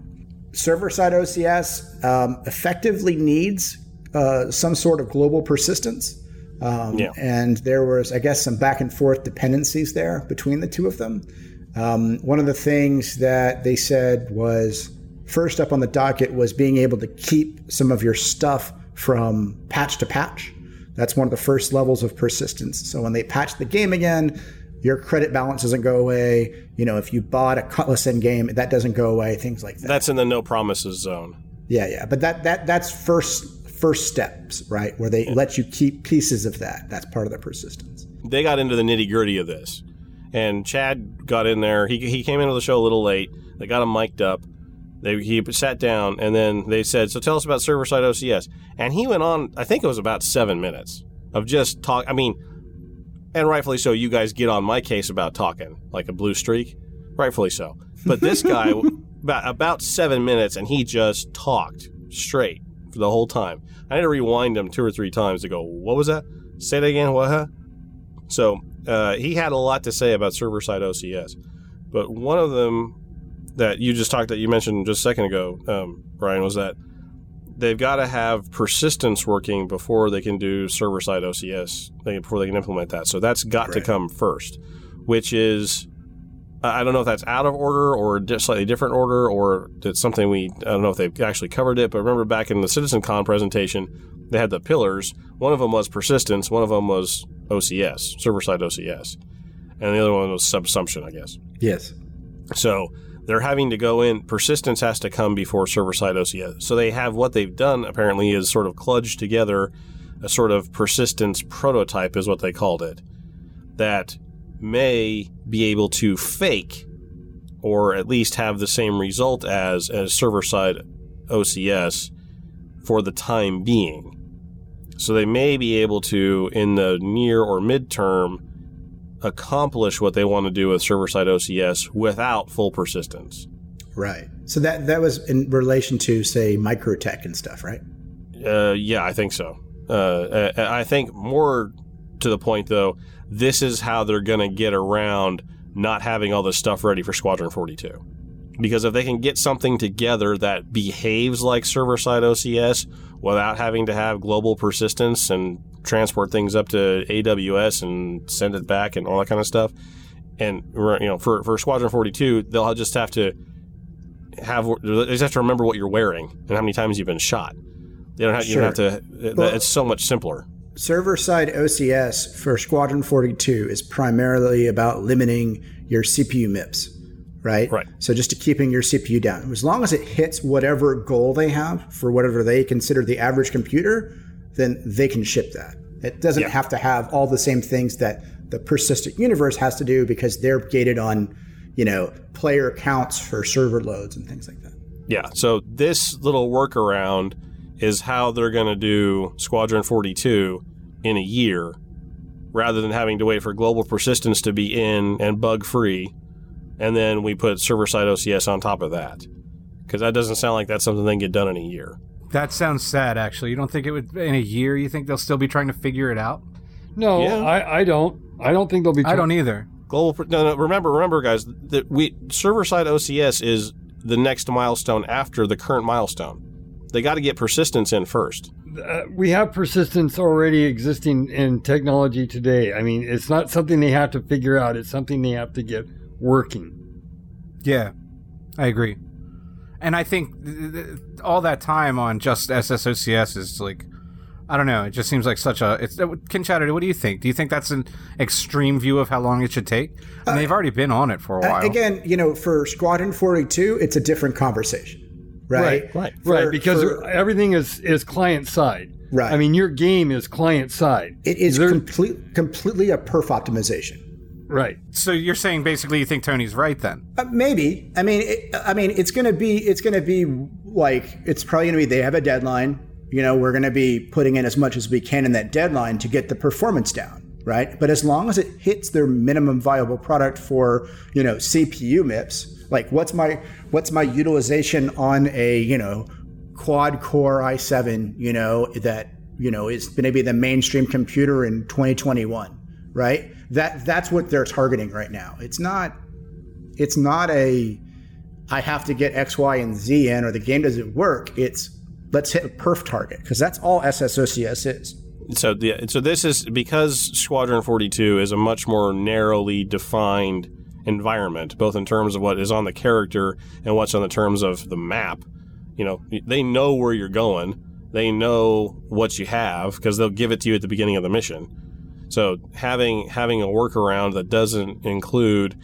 Server side OCS um, effectively needs uh, some sort of global persistence. Um, Yeah. And there was, I guess, some back and forth dependencies there between the two of them. Um, one of the things that they said was first up on the docket was being able to keep some of your stuff from patch to patch. That's one of the first levels of persistence. So when they patch the game again, your credit balance doesn't go away. You know, if you bought a Cutlass in game, that doesn't go away. Things like that. That's in the no promises zone. Yeah, yeah, but that that that's first first steps, right? Where they let you keep pieces of that. That's part of the persistence. they got into the nitty gritty of this. And Chad got in there. He, he came into the show a little late. They got him mic'd up. They, he sat down, and then they said, So tell us about server side OCS. And he went on, I think it was about seven minutes of just talk. I mean, and rightfully so, you guys get on my case about talking like a blue streak. Rightfully so. But this guy, about, about seven minutes, and he just talked straight for the whole time. I had to rewind him two or three times to go, What was that? Say that again. What? Huh? So uh, he had a lot to say about server side OCS, but one of them that you just talked that you mentioned just a second ago, um, Brian, was that they've got to have persistence working before they can do server side OCS. Before they can implement that, so that's got to come first, which is. I don't know if that's out of order or slightly different order, or it's something we. I don't know if they've actually covered it, but remember back in the CitizenCon presentation, they had the pillars. One of them was persistence. One of them was OCS, server side OCS, and the other one was subsumption, I guess. Yes. So they're having to go in. Persistence has to come before server side OCS. So they have what they've done apparently is sort of kludged together a sort of persistence prototype, is what they called it, that may be able to fake or at least have the same result as as server side OCS for the time being. So they may be able to, in the near or midterm, accomplish what they want to do with server side OCS without full persistence. Right. So that that was in relation to say microtech and stuff, right? Uh, yeah, I think so. Uh, I I think more to the point, though, this is how they're going to get around not having all this stuff ready for Squadron 42. Because if they can get something together that behaves like server side OCS without having to have global persistence and transport things up to AWS and send it back and all that kind of stuff, and you know, for for Squadron 42, they'll just have to have they just have to remember what you're wearing and how many times you've been shot. They don't have, you don't have to. Well- it's so much simpler. Server side OCS for Squadron 42 is primarily about limiting your CPU MIPS, right? Right. So just to keeping your CPU down. As long as it hits whatever goal they have for whatever they consider the average computer, then they can ship that. It doesn't have to have all the same things that the persistent universe has to do because they're gated on, you know, player counts for server loads and things like that. Yeah. So this little workaround is how they're going to do Squadron 42 in a year, rather than having to wait for global persistence to be in and bug free, and then we put server side OCS on top of that. Because that doesn't sound like that's something they can get done in a year. That sounds sad, actually. You don't think it would in a year? You think they'll still be trying to figure it out? No, Yeah. I, I don't. I don't think they'll be. I don't either. Global. per- No, no. Remember, remember, guys. That we server side OCS is the next milestone after the current milestone. They got to get persistence in first. uh, we have persistence already existing in technology today. I mean, it's not something they have to figure out. It's something they have to get working. Yeah, I agree. And I think th- th- all that time on just SSOCS is like I don't know. It just seems like such a. It's uh, Ken Chatter. What do you think? Do you think that's an extreme view of how long it should take? And they've already been on it for a Uh, while. again, you know, for Squadron 42, it's a different conversation, right? Right, For- right, because for- everything is is client side. Right. I mean, your game is client side. it is There- complete, completely a perf optimization. Right. so you're saying basically you think Tony's right then? Uh, maybe. I mean, it, I mean, it's gonna be, it's gonna be like, it's probably gonna be. They have a deadline. You know, we're gonna be putting in as much as we can in that deadline to get the performance down, right? But as long as it hits their minimum viable product for, you know, CPU MIPS, like what's my what's my utilization on a, you know, quad core i7, you know, that you know is going to be the mainstream computer in 2021, right? That that's what they're targeting right now. It's not it's not a I have to get X, Y, and Z in or the game doesn't work. It's let's hit a perf target because that's all SSOCS is. So the so this is because Squadron 42 is a much more narrowly defined environment, both in terms of what is on the character and what's on the terms of the map. You know, they know where you're going. They know what you have because they'll give it to you at the beginning of the mission. So having having a workaround that doesn't include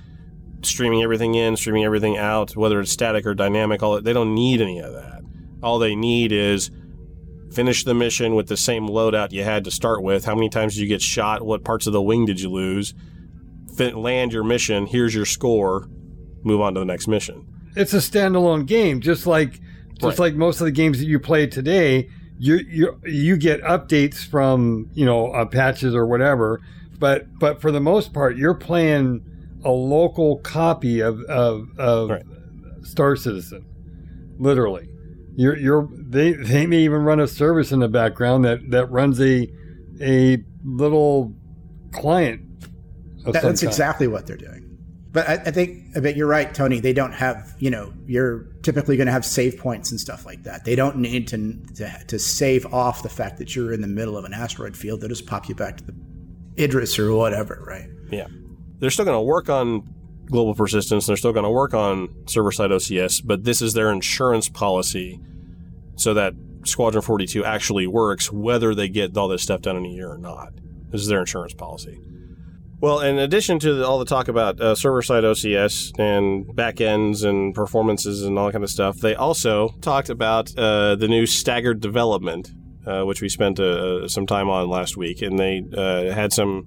streaming everything in, streaming everything out, whether it's static or dynamic, all they don't need any of that. All they need is finish the mission with the same loadout you had to start with. How many times did you get shot? What parts of the wing did you lose? Fin- land your mission. Here's your score. Move on to the next mission. It's a standalone game, just like just Right. like most of the games that you play today. You you you get updates from you know uh, patches or whatever, but but for the most part, you're playing a local copy of of, of Right. Star Citizen, literally. You're you're they they may even run a service in the background that that runs a a little client. That- that's kind. exactly what they're doing. But I, I think, you're right, Tony. They don't have, you know, you're typically going to have save points and stuff like that. They don't need to, to to save off the fact that you're in the middle of an asteroid field. They'll just pop you back to the Idris or whatever, right? Yeah. They're still going to work on global persistence. They're still going to work on server side OCS, but this is their insurance policy so that Squadron 42 actually works, whether they get all this stuff done in a year or not. This is their insurance policy. Well, in addition to the, all the talk about uh, server side OCS and backends and performances and all that kind of stuff, they also talked about uh, the new staggered development, uh, which we spent uh, some time on last week, and they uh, had some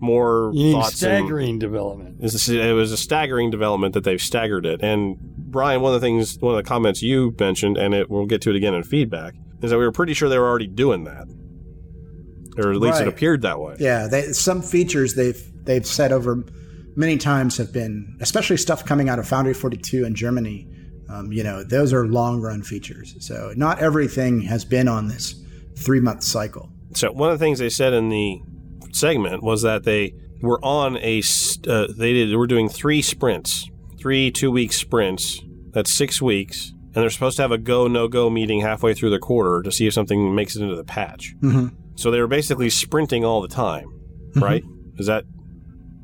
more You thoughts. and- staggering development. it's a- It was a staggering development that they've staggered it. And Brian, one of the things, one of the comments you mentioned, and it, we'll get to it again in feedback, is that we were pretty sure they were already doing that, or at least it appeared that way. Yeah, they, some features they've they've said over many times have been, especially stuff coming out of Foundry 42 in Germany. Um, you know, those are long run features. So not everything has been on this three month cycle. So one of the things they said in the segment was that they were on a uh, they did they were doing three sprints, three two week sprints. That's six weeks, and they're supposed to have a go no go meeting halfway through the quarter to see if something makes it into the patch. Mm-hmm. So they were basically sprinting all the time, right? Is that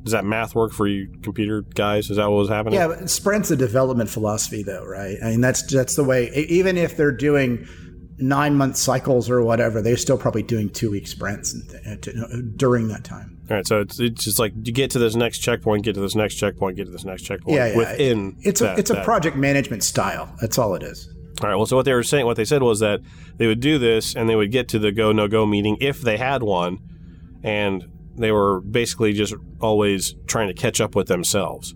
does that math work for you, computer guys? Is that what was happening? Yeah, but sprint's a development philosophy, though, right? I mean, that's that's the way. Even if they're doing nine month cycles or whatever, they're still probably doing two week sprints uh, to, during that time. All right. So it's it's just like you get to this next checkpoint, get to this next checkpoint, get to this next checkpoint. Yeah, yeah. Within it's a that- it's a that. project management style. That's all it is. All right. Well, so what they were saying, what they said was that they would do this and they would get to the go no go meeting if they had one, and they were basically just always trying to catch up with themselves.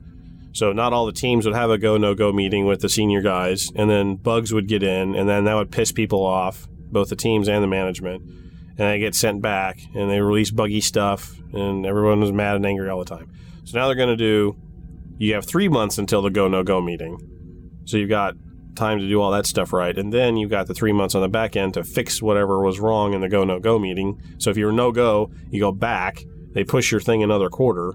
So not all the teams would have a go no go meeting with the senior guys, and then bugs would get in, and then that would piss people off, both the teams and the management, and they get sent back, and they release buggy stuff, and everyone was mad and angry all the time. So now they're going to do. You have three months until the go no go meeting, so you've got time to do all that stuff right. And then you've got the three months on the back end to fix whatever was wrong in the go no go meeting. So if you're no go, you go back, they push your thing another quarter,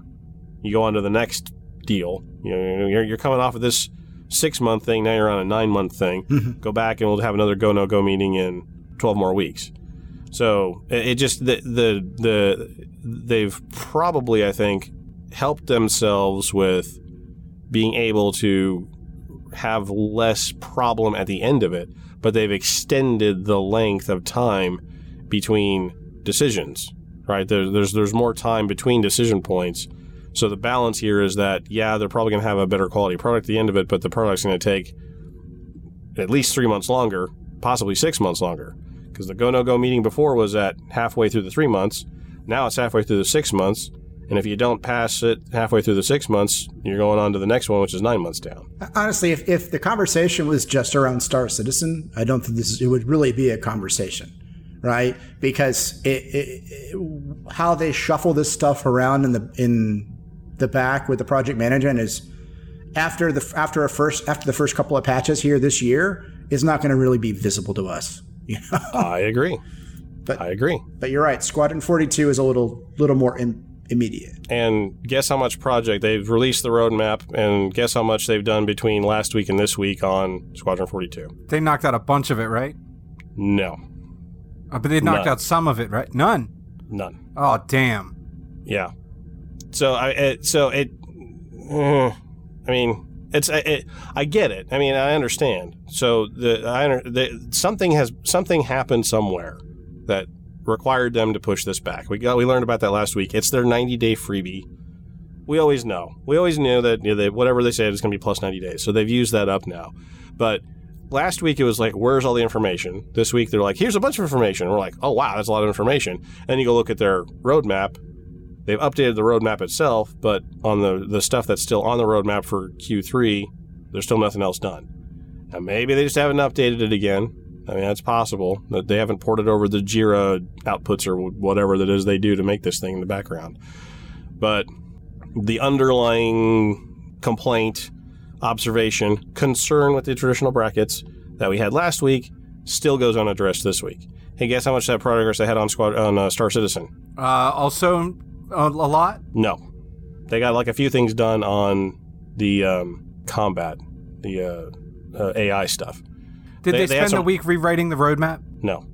you go on to the next deal. You know, you're, you're coming off of this six month thing, now you're on a nine month thing. Mm-hmm. Go back and we'll have another go no go meeting in 12 more weeks. So it, it just, the, the, the, they've probably, I think, helped themselves with being able to have less problem at the end of it, but they've extended the length of time between decisions, right? There, there's there's more time between decision points. So the balance here is that yeah, they're probably going to have a better quality product at the end of it, but the product's going to take at least three months longer, possibly six months longer, because the go no go meeting before was at halfway through the three months. Now it's halfway through the six months, and if you don't pass it halfway through the six months, you're going on to the next one, which is nine months down. Honestly, if, if the conversation was just around Star Citizen, I don't think this is, it would really be a conversation, right? Because it, it, it, how they shuffle this stuff around in the in the back with the project management is after the after a first after the first couple of patches here this year is not going to really be visible to us. You know? I agree. But I agree. But you're right. Squadron 42 is a little little more in, immediate. And guess how much project they've released the roadmap, and guess how much they've done between last week and this week on Squadron 42. They knocked out a bunch of it, right? No, Uh, but they knocked None. out some of it, right? None. none. Oh, damn. Yeah. So I it, so it. uh, I mean, it's I- it, I get it. I mean, I understand. So the I under- the, something has something happened somewhere that required them to push this back. We got we learned about that last week. It's their 90 day freebie. We always know. We always knew that you know, whatever they said is going to be plus 90 days. So they've used that up now. But last week it was like, where's all the information? This week they're like, here's a bunch of information. We're like, oh wow, that's a lot of information. And you go look at their roadmap. They've updated the roadmap itself, but on the the stuff that's still on the roadmap for Q3, there's still nothing else done. Now maybe they just haven't updated it again. I mean, that's possible that they haven't ported over the Jira outputs or whatever that is they do to make this thing in the background. But the underlying complaint, observation, concern with the traditional brackets that we had last week still goes unaddressed this week. Hey, guess how much that progress they had on Squad on uh, Star Citizen? Uh, also, a, lot. No, they got like a few things done on the um, combat, the uh, uh, AI stuff. Did They- they, they spend a some- week rewriting the roadmap? No,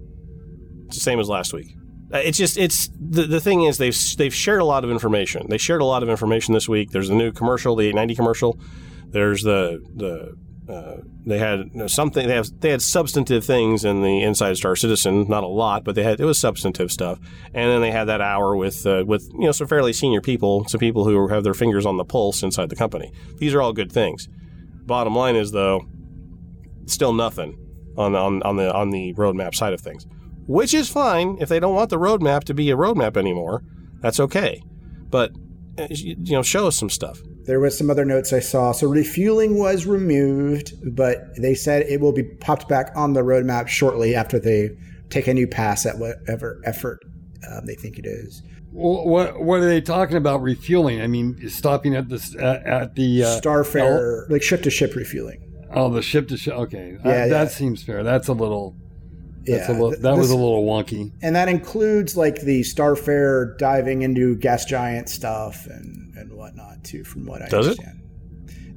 it's the same as last week. Uh, It's just it's the the thing is they've they've shared a lot of information. They shared a lot of information this week. There's the new commercial, the 890 commercial. There's the the uh, they had something they have they had substantive things in the Inside Star Citizen, not a lot, but they had it was substantive stuff. And then they had that hour with uh, with you know some fairly senior people, some people who have their fingers on the pulse inside the company. These are all good things. Bottom line is though, still nothing on the, on, on the on the roadmap side of things, which is fine if they don't want the roadmap to be a roadmap anymore. That's okay, but uh, you you know, show us some stuff. There was some other notes I saw. So refueling was removed, but they said it will be popped back on the roadmap shortly after they take a new pass at whatever effort um, they think it is. Wh- What what are they talking about refueling? I mean, stopping at the at, at the uh, Starfarer, like ship to ship refueling. Oh, the ship to ship. Okay, Uh, Yeah, that seems fair. That's a little. That's Yeah, a little, th- that was a little wonky. And that includes like the Starfarer diving into gas giant stuff and, and whatnot too, from what I Does it?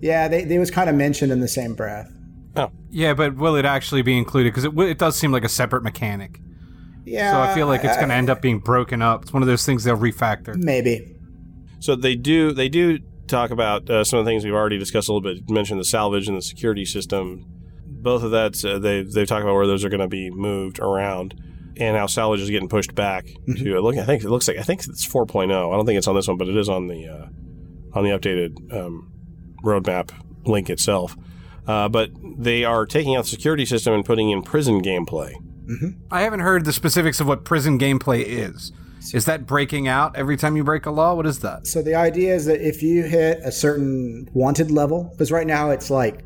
Yeah, they, they was kind of mentioned in the same breath. Oh, yeah, but will it actually be included? Because it, it does seem like a separate mechanic. Yeah, So I feel like it's going to end up being broken up. It's one of those things they'll refactor. maybe. So they do they do talk about uh, some of the things we've already discussed a little bit. You mentioned the salvage and the security system. Both of that uh, they they talk about where those are going to be moved around and how salvage is getting pushed back to uh, look. I think it looks like I think it's 4.0. I don't think it's on this one, but it is on the uh, on the updated um, roadmap link itself. Uh, but they are taking out the security system and putting in prison gameplay. I haven't heard the specifics of what prison gameplay is. Is that breaking out every time you break a law? What is that? So the idea is that if you hit a certain wanted level, because right now it's like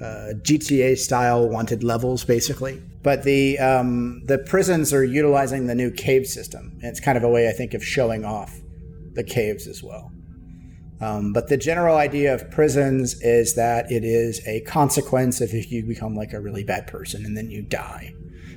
uh, GTA style wanted levels, basically. But the um, the prisons are utilizing the new cave system, and it's kind of a way I think of showing off the caves as well. Um, but the general idea of prisons is that it is a consequence if you become like a really bad person and then you die.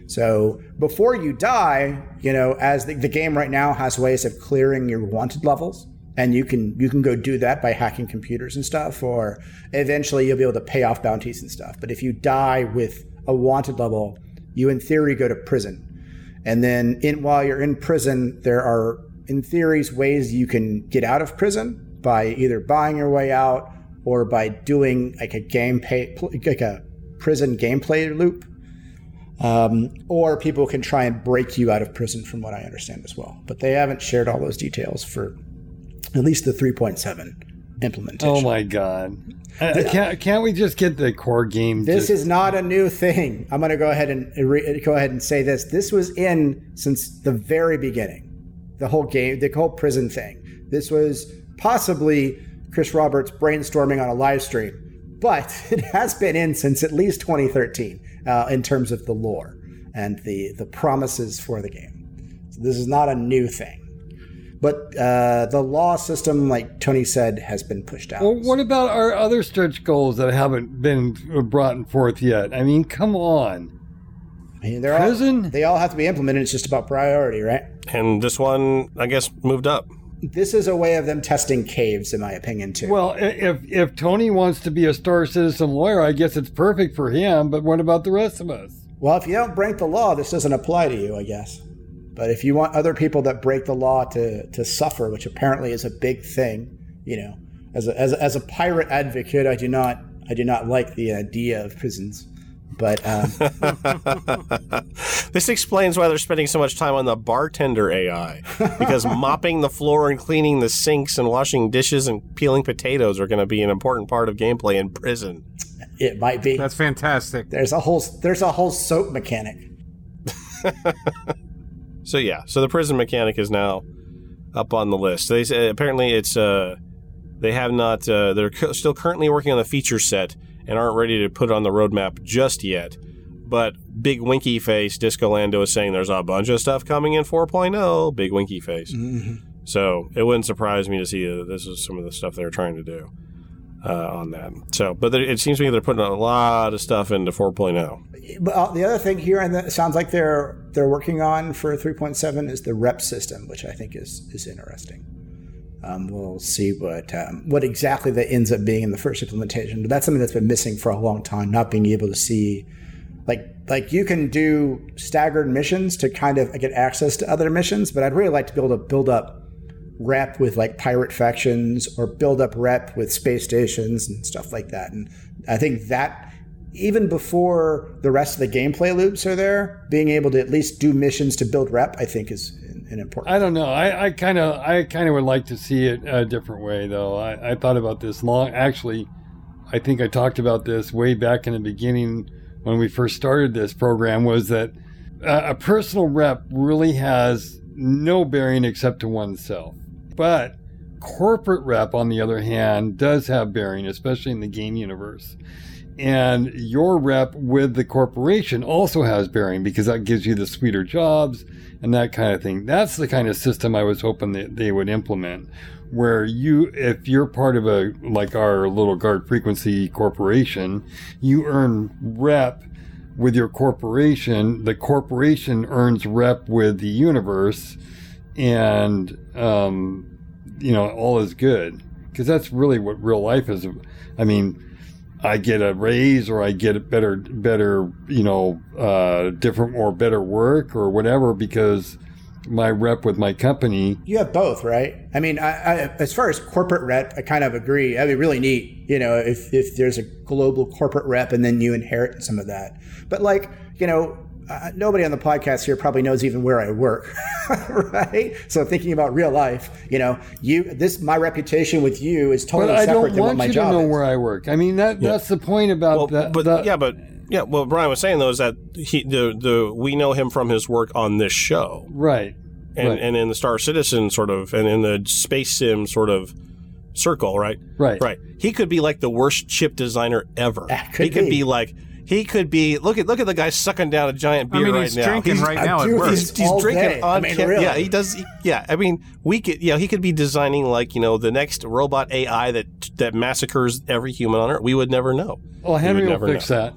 So before you die, you know, as the, the game right now has ways of clearing your wanted levels, and you can you can go do that by hacking computers and stuff, or eventually you'll be able to pay off bounties and stuff. But if you die with a wanted level, you in theory go to prison, and then in while you're in prison, there are in theories ways you can get out of prison by either buying your way out or by doing like a game pay, like a prison gameplay loop Um, or people can try and break you out of prison, from what I understand as well. But they haven't shared all those details for at least the 3.7 implementation. Oh my god! Uh, can't can't we just get the core game? This just- is not a new thing. I'm going to go ahead and re- go ahead and say this. This was in since the very beginning. The whole game, the whole prison thing. This was possibly Chris Roberts brainstorming on a live stream, but it has been in since at least 2013 uh, in terms of the lore and the the promises for the game. So this is not a new thing. But uh, the law system, like Tony said, has been pushed out. Well, what about our other stretch goals that haven't been brought forth yet? I mean, come on. I mean, they're Prison? All, they all have to be implemented. It's just about priority, right? And this one, I guess, moved up. This is a way of them testing caves, in my opinion, too. Well, if if Tony wants to be a star citizen lawyer, I guess it's perfect for him. But what about the rest of us? well, if you don't break the law, this doesn't apply to you, I guess. But if you want other people that break the law to to suffer, which apparently is a big thing, you know, as a, as a, as a pirate advocate, I do not I do not like the idea of prisons. But um, This explains why they're spending so much time on the bartender AI. Because mopping the floor and cleaning the sinks and washing dishes and peeling potatoes are going to be an important part of gameplay in prison. it might be. That's fantastic. There's a whole there's a whole soap mechanic. So yeah, so the prison mechanic is now up on the list. They say apparently it's uh they have not uh, they're cu- still currently working on the feature set and aren't ready to put on the roadmap just yet. But big winky face Disco Lando is saying there's a bunch of stuff coming in 4.0. Big winky face. So it wouldn't surprise me to see that this is some of the stuff they're trying to do uh, on that. So, but it seems to me they're putting a lot of stuff into 4.0. But uh, the other thing here, and that sounds like they're they're working on for 3.7 is the rep system, which I think is is interesting. Um, we'll see what um, what exactly that ends up being in the first implementation. But that's something that's been missing for a long time. Not being able to see, like like you can do staggered missions to kind of get access to other missions, but I'd really like to be able to build up rep with like pirate factions or build up rep with space stations and stuff like that. And I think that even before the rest of the gameplay loops are there, being able to at least do missions to build rep, I think is an, an important. I don't know. I kind of I kind of would like to see it a different way, though. I, I thought about this long. Actually, I think I talked about this way back in the beginning when we first started this program. Was that uh, a personal rep really has no bearing except to oneself, but corporate rep, on the other hand, does have bearing, especially in the game universe. And your rep with the corporation also has bearing because that gives you the sweeter jobs and that kind of thing. That's the kind of system I was hoping that they would implement, where you, if you're part of a, like our little guard frequency corporation, you earn rep with your corporation. The corporation earns rep with the universe and, um, you know, all is good. Because that's really what real life is. I mean, I get a raise or I get a better, better, you know, uh, different or better work or whatever because my rep with my company. You have both, right? I mean, I, I, as far as corporate rep, I kind of agree. That'd be really neat, you know, if, if there's a global corporate rep and then you inherit some of that. But like, you know, uh, nobody on the podcast here probably knows even where I work, right? So thinking about real life, you know, you this my reputation with you is totally But I don't want you to know is. where I work. I mean, that that's the point about Well, that. but the- yeah, but yeah, what Brian was saying though is that he the the we know him from his work on this show, right. and Right. and in the Star Citizen sort of, and in the space sim sort of circle, right? Right. Right. He could be like the worst chip designer ever. Could he could be. be like. He could be look at look at the guy sucking down a giant I beer mean, right he's now. drinking He's- right now at work. He's, he's all drinking day. I on mean, cam- really. Yeah, he does. Yeah, I mean, we could. Yeah, he could be designing like you know the next robot AI that that massacres every human on Earth. We would never know. Well, Henry would will never fix that.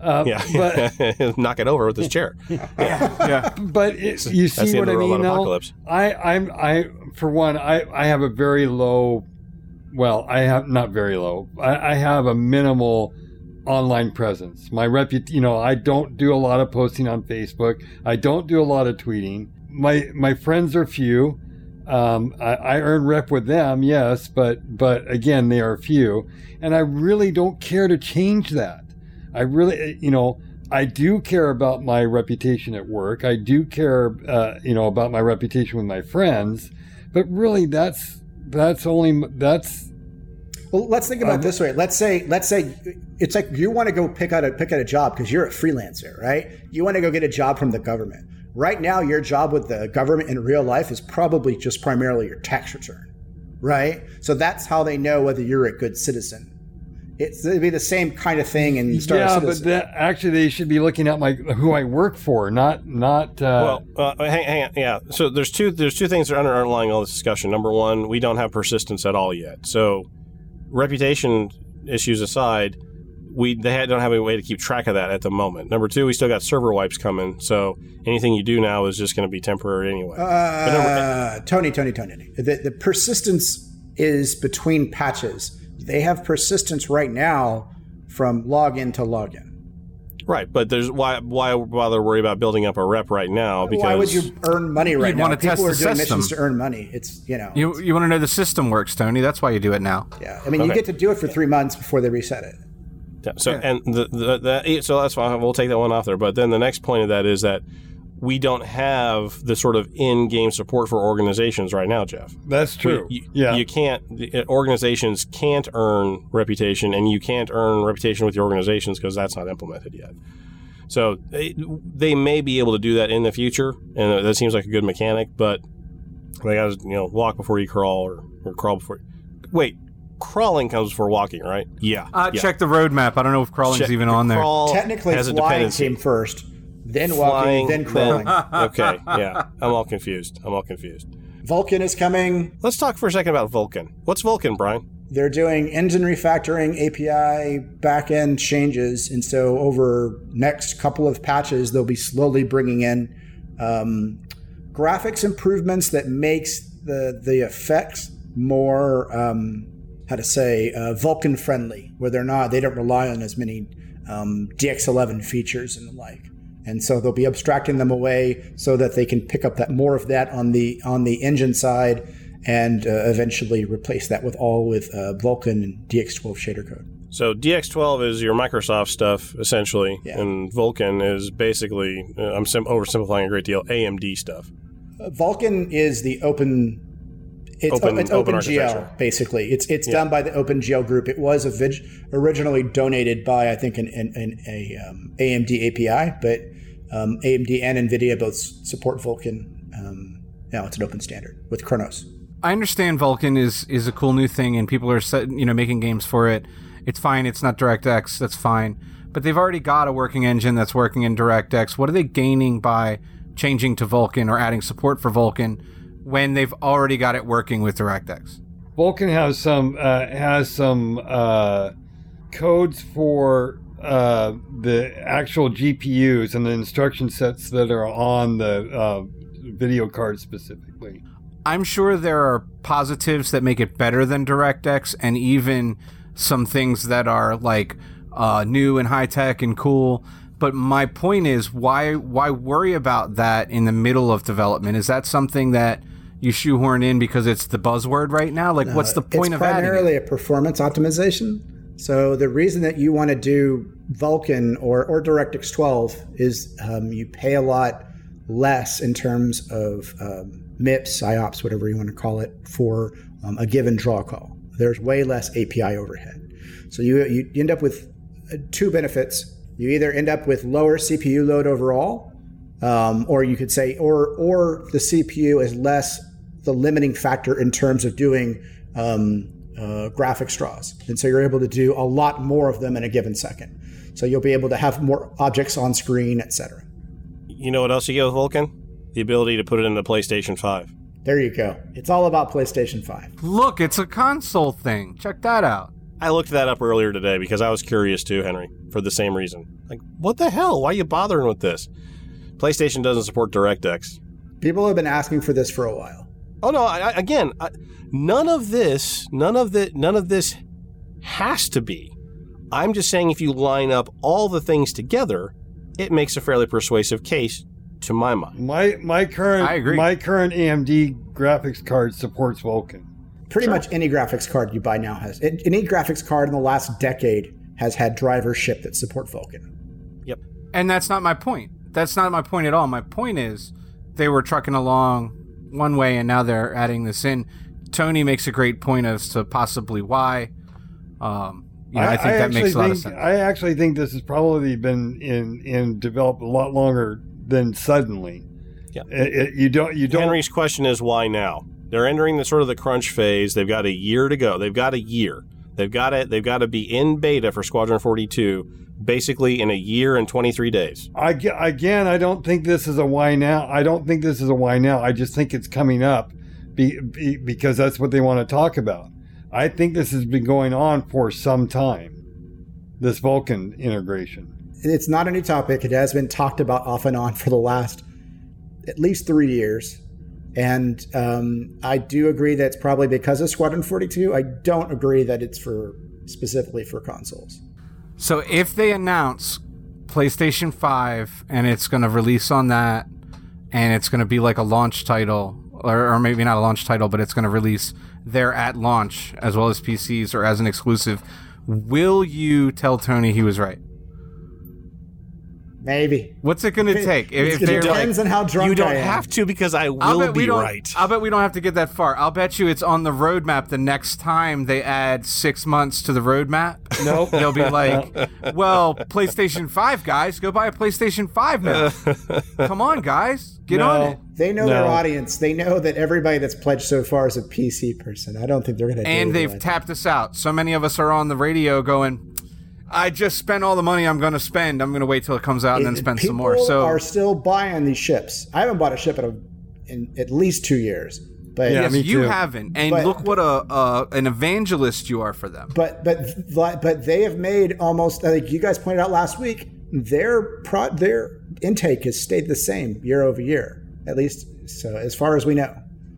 Uh, Yeah, but knock it over with his chair. yeah. Yeah. But it, you That's see the what end I mean Robot now. Apocalypse. I I'm I for one I I have a very low. Well, I have not very low. I, I have a minimal online presence. My repu you know, I don't do a lot of posting on Facebook. I don't do a lot of tweeting. My my friends are few. Um, I, I earn rep with them, yes, but but again, they are few, and I really don't care to change that. I really, you know, I do care about my reputation at work. I do care, uh, you know, about my reputation with my friends. But really, that's that's only that's Well, let's think about Um, it this way. Let's say, let's say it's like you want to go pick out a pick out a job because you're a freelancer, right? You want to go get a job from the government. Right now, your job with the government in real life is probably just primarily your tax return, right? So that's how they know whether you're a good citizen. It's it'd be the same kind of thing in Star yeah, but that, actually they should be looking at my who I work for, not not. Uh, Well, uh, hang, hang on. Yeah. So there's two there's two things that are underlying all this discussion. Number one, we don't have persistence at all yet. So reputation issues aside, we they had- don't have any way to keep track of that at the moment. Number two, we still got server wipes coming. So anything you do now is just going to be temporary anyway. Number- Uh, Tony, Tony, Tony. Tony. The, the persistence is between patches. They have persistence right now from login to login. Right. But there's why why bother worry about building up a rep right now? Because Why would you earn money right You'd now? wanna People test are the doing system. missions to earn money. It's you know, You you want to know the system works, Tony? That's why you do it now. yeah. I mean, you get to do it for three months before they reset it. Yeah, So and the, the, the so that's why We'll take that one off there. But then the next point of that is that we don't have the sort of in-game support for organizations right now, Jeff. that's true. You, yeah, you can't. the, uh, Organizations can't earn reputation, and you can't earn reputation with your organizations because that's not implemented yet. So they, they may be able to do that in the future, and that seems like a good mechanic. But they got to you know walk before you crawl, or, or crawl before. Wait, crawling comes before walking, right? Yeah. Uh, yeah. Check the roadmap. I don't know if crawling's Check- even on there. Crawl Technically, has a flying dependency. came first, then walking, then crawling. okay, yeah. I'm all confused. I'm all confused. Vulkan is coming. Let's talk for a second about Vulkan. What's Vulkan, Brian? They're doing engine refactoring, API backend changes, and so over next couple of patches, they'll be slowly bringing in um, graphics improvements that makes the the effects more um, how to say uh, Vulkan friendly, where they're not they don't rely on as many um, DX11 features and the like. And so they'll be abstracting them away so that they can pick up that more of that on the on the engine side and uh, eventually replace that with all with uh, Vulkan and DX12 shader code. So DX12 is your Microsoft stuff essentially, Yeah. and Vulkan is basically uh, I'm sim- oversimplifying a great deal AMD stuff. Uh, Vulkan is the open. It's Open- it's open OpenGL architecture. basically. It's it's done by the OpenGL group. It was a vid- originally donated by I think an, an, an a um, AMD API, but um, AMD and NVIDIA both support Vulkan. Um, now it's an open standard with Khronos. I understand Vulkan is is a cool new thing, and people are set, you know making games for it. It's fine. It's not DirectX. That's fine. But they've already got a working engine that's working in DirectX. What are they gaining by changing to Vulkan or adding support for Vulkan when they've already got it working with DirectX? Vulkan has some uh, has some uh, codes for uh, the actual GPUs and the instruction sets that are on the uh, video card specifically. I'm sure there are positives that make it better than DirectX, and even some things that are like uh, new and high tech and cool. But my point is, why why worry about that in the middle of development? Is that something that you shoehorn in because it's the buzzword right now? Like, what's the point of adding? it? primarily a performance optimization. So the reason that you want to do Vulkan or, or DirectX 12 is um, you pay a lot less in terms of um, MIPS, IOPS, whatever you want to call it, for um, a given draw call. There's way less API overhead. So you, you end up with uh, two benefits. You either end up with lower CPU load overall, um, or you could say, or or the CPU is less the limiting factor in terms of doing um, uh, graphics draws, and so you're able to do a lot more of them in a given second. So you'll be able to have more objects on screen, etc. You know what else you get with Vulkan? The ability to put it into PlayStation 5. There you go. It's all about PlayStation 5. Look, it's a console thing. Check that out. I looked that up earlier today because I was curious too, Henry, for the same reason. Like, what the hell? Why are you bothering with this? PlayStation doesn't support DirectX. People have been asking for this for a while. Oh no! I, I, again, I, none of this, none of the, none of this has to be. I'm just saying, if you line up all the things together, it makes a fairly persuasive case, to my mind. My my current I agree. my current AMD graphics card supports Vulkan. Pretty much any graphics card you buy now has any graphics card in the last decade has had drivers shipped that support Vulkan. Yep. And that's not my point. That's not my point at all. My point is they were trucking along one way and now they're adding this in. Tony makes a great point as to possibly why. Um, you know, I, think that makes a lot think, of sense. I actually think this has probably been in in developed a lot longer than suddenly. Yeah. It- it- you don't you don't Henry's question is why now? They're entering the sort of the crunch phase. They've got a year to go. They've got a year. They've got it. They've got to be in beta for Squadron 42 basically in a year and 23 days. I, again, I don't think this is a why now. I don't think this is a why now. I just think it's coming up be, be, because that's what they want to talk about. I think this has been going on for some time. This Vulkan integration. It's not a new topic. It has been talked about off and on for the last at least three years. And um, I do agree that it's probably because of Squadron 42. I don't agree that it's for specifically for consoles. So if they announce PlayStation 5 and it's going to release on that and it's going to be like a launch title or, or maybe not a launch title but it's going to release there at launch as well as PCs or as an exclusive will you tell Tony he was right? Maybe. What's it going to take? It they're depends on how drunk You don't I am. have to because I I'll bet be don't. right. I'll bet we don't have to get that far. I'll bet you it's on the roadmap the next time they add six months to the roadmap. Nope. They'll be like, "Well, PlayStation Five guys, go buy a PlayStation Five now. Come on, guys, get No. on it." They know their audience. They know that everybody that's pledged so far is a PC person. I don't think they're going to. And they've tapped us out. So many of us are on the radio going, "I just spent all the money I'm going to spend. I'm going to wait till it comes out and then spend some more." People So are still buying these ships. I haven't bought a ship in, a, in at least two years. But Yeah, yes, you too. haven't, and But- look what a, a an evangelist you are for them. but but but they have made almost like you guys pointed out last week. Their pro, their intake has stayed the same year over year, at least so as far as we know.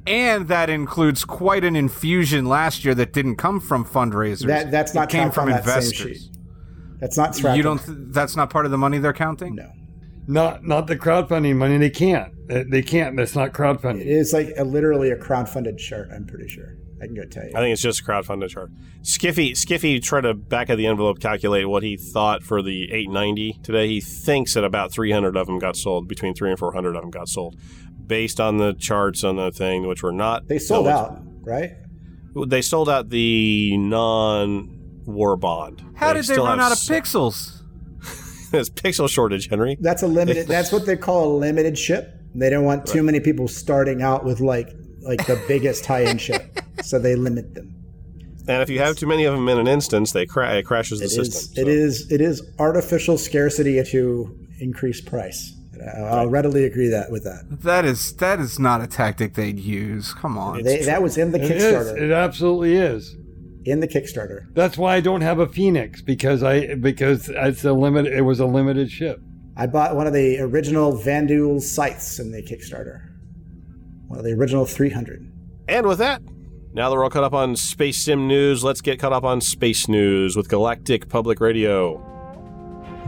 And that includes quite an infusion last year that didn't come from fundraisers. That that's It not came tracked on from that same investors. Sheet. That's not tracked. You don't. Th- that's not part of the money they're counting. No, Not not the crowdfunding money. They can't. They they can't. That's not crowdfunding. It is like a, literally a crowdfunded chart. I'm pretty sure. I can go tell you. I think it's just a crowdfunded chart. Skiffy Skiffy tried to back of the envelope calculate what he thought for the 890 today. He thinks that about 300 of them got sold, between 3 and 400 of them got sold, based on the charts on the thing, which were not. They sold no, out, right? They sold out the non-war bond. How did they run out of s- pixels? There's pixel shortage, Henry. That's a limited. that's what they call a limited ship. They don't want too many people starting out with like like the biggest high-end ship, so they limit them. And if you have too many of them in an instance, they cra- it crashes the It system. is. so. It is. It is artificial scarcity to increase price. I'll readily agree that with that. That is that is not a tactic they'd use. Come on. They, that was in the Kickstarter. It is. It absolutely is. In the Kickstarter. That's why I don't have a Phoenix because I because it's a limit. It was a limited ship. I bought one of the original Vanduul scythes in the Kickstarter. One of the original 300. And with that, now that we're all caught up on space sim news, let's get caught up on space news with Galactic Public Radio.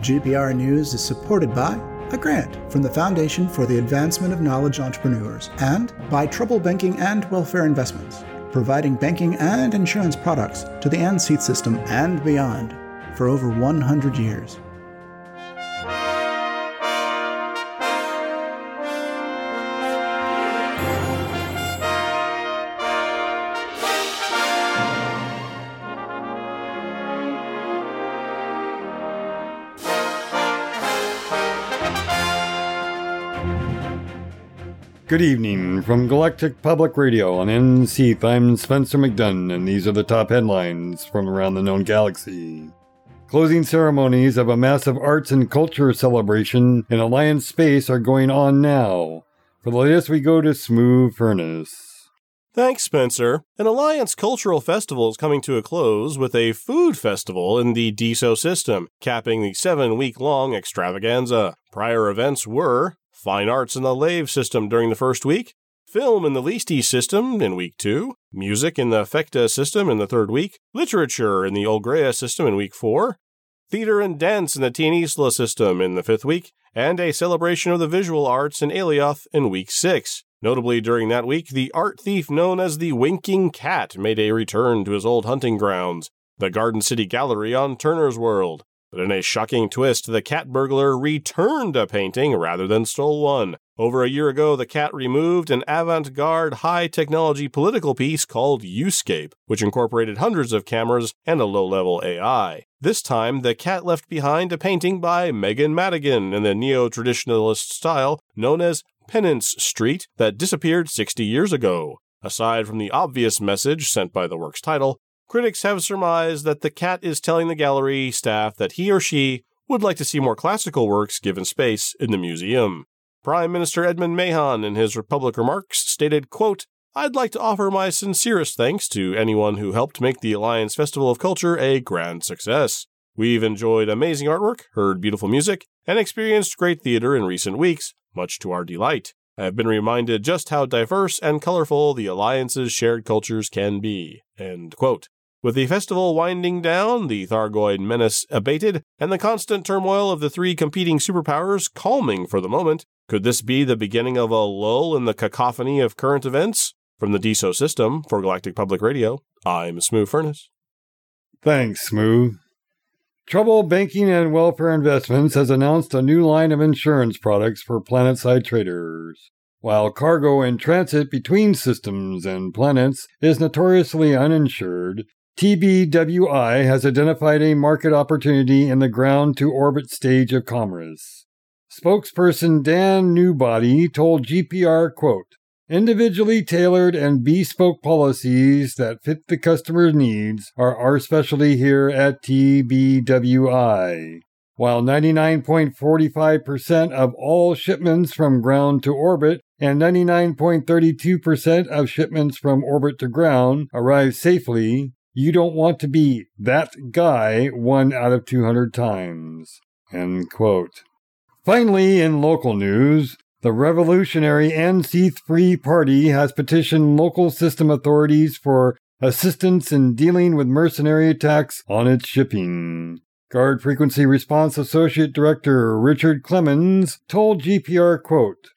GPR News is supported by a grant from the Foundation for the Advancement of Knowledge Entrepreneurs and by Trouble Banking and Welfare Investments, providing banking and insurance products to the ANSEAT system and beyond for over 100 years. Good evening from Galactic Public Radio on NC. I'm Spencer McDunn, and these are the top headlines from around the known galaxy. Closing ceremonies of a massive arts and culture celebration in Alliance Space are going on now. For the latest, we go to Smooth Furnace. Thanks, Spencer. An Alliance Cultural Festival is coming to a close with a food festival in the Diso system, capping the seven week long extravaganza. Prior events were Fine Arts in the Lave system during the first week, Film in the Leesti system in week two, Music in the Fecta system in the third week, Literature in the Olgrea system in week four, Theater and Dance in the Tionisla system in the fifth week, and a celebration of the visual arts in Alioth in week six. Notably, during that week, the art thief known as the Winking Cat made a return to his old hunting grounds, the Garden City Gallery on Turner's World. But in a shocking twist, the cat burglar returned a painting rather than stole one. Over a year ago, the cat removed an avant garde high technology political piece called Uscape, which incorporated hundreds of cameras and a low level AI. This time, the cat left behind a painting by Megan Madigan in the neo traditionalist style known as Penance Street that disappeared 60 years ago. Aside from the obvious message sent by the work's title, critics have surmised that the cat is telling the gallery staff that he or she would like to see more classical works given space in the museum. Prime Minister Edmund Mahon, in his Republic remarks, stated, quote, I'd like to offer my sincerest thanks to anyone who helped make the Alliance Festival of Culture a grand success. We've enjoyed amazing artwork, heard beautiful music, and experienced great theater in recent weeks, much to our delight. I have been reminded just how diverse and colorful the Alliance's shared cultures can be. With the festival winding down, the Thargoid menace abated, and the constant turmoil of the three competing superpowers calming for the moment, could this be the beginning of a lull in the cacophony of current events? From the Diso system for Galactic Public Radio, I'm Smooth Furnace. Thanks, Smooth. Trouble Banking and Welfare Investments has announced a new line of insurance products for planetside traders. While cargo in transit between systems and planets is notoriously uninsured, TBWI has identified a market opportunity in the ground to orbit stage of commerce. Spokesperson Dan Newbody told GPR, quote, Individually tailored and bespoke policies that fit the customer's needs are our specialty here at TBWI. While 99.45% of all shipments from ground to orbit and 99.32% of shipments from orbit to ground arrive safely, you don't want to be that guy one out of 200 times. End quote. Finally, in local news, the revolutionary NC 3 Party has petitioned local system authorities for assistance in dealing with mercenary attacks on its shipping. Guard Frequency Response Associate Director Richard Clemens told GPR, quote,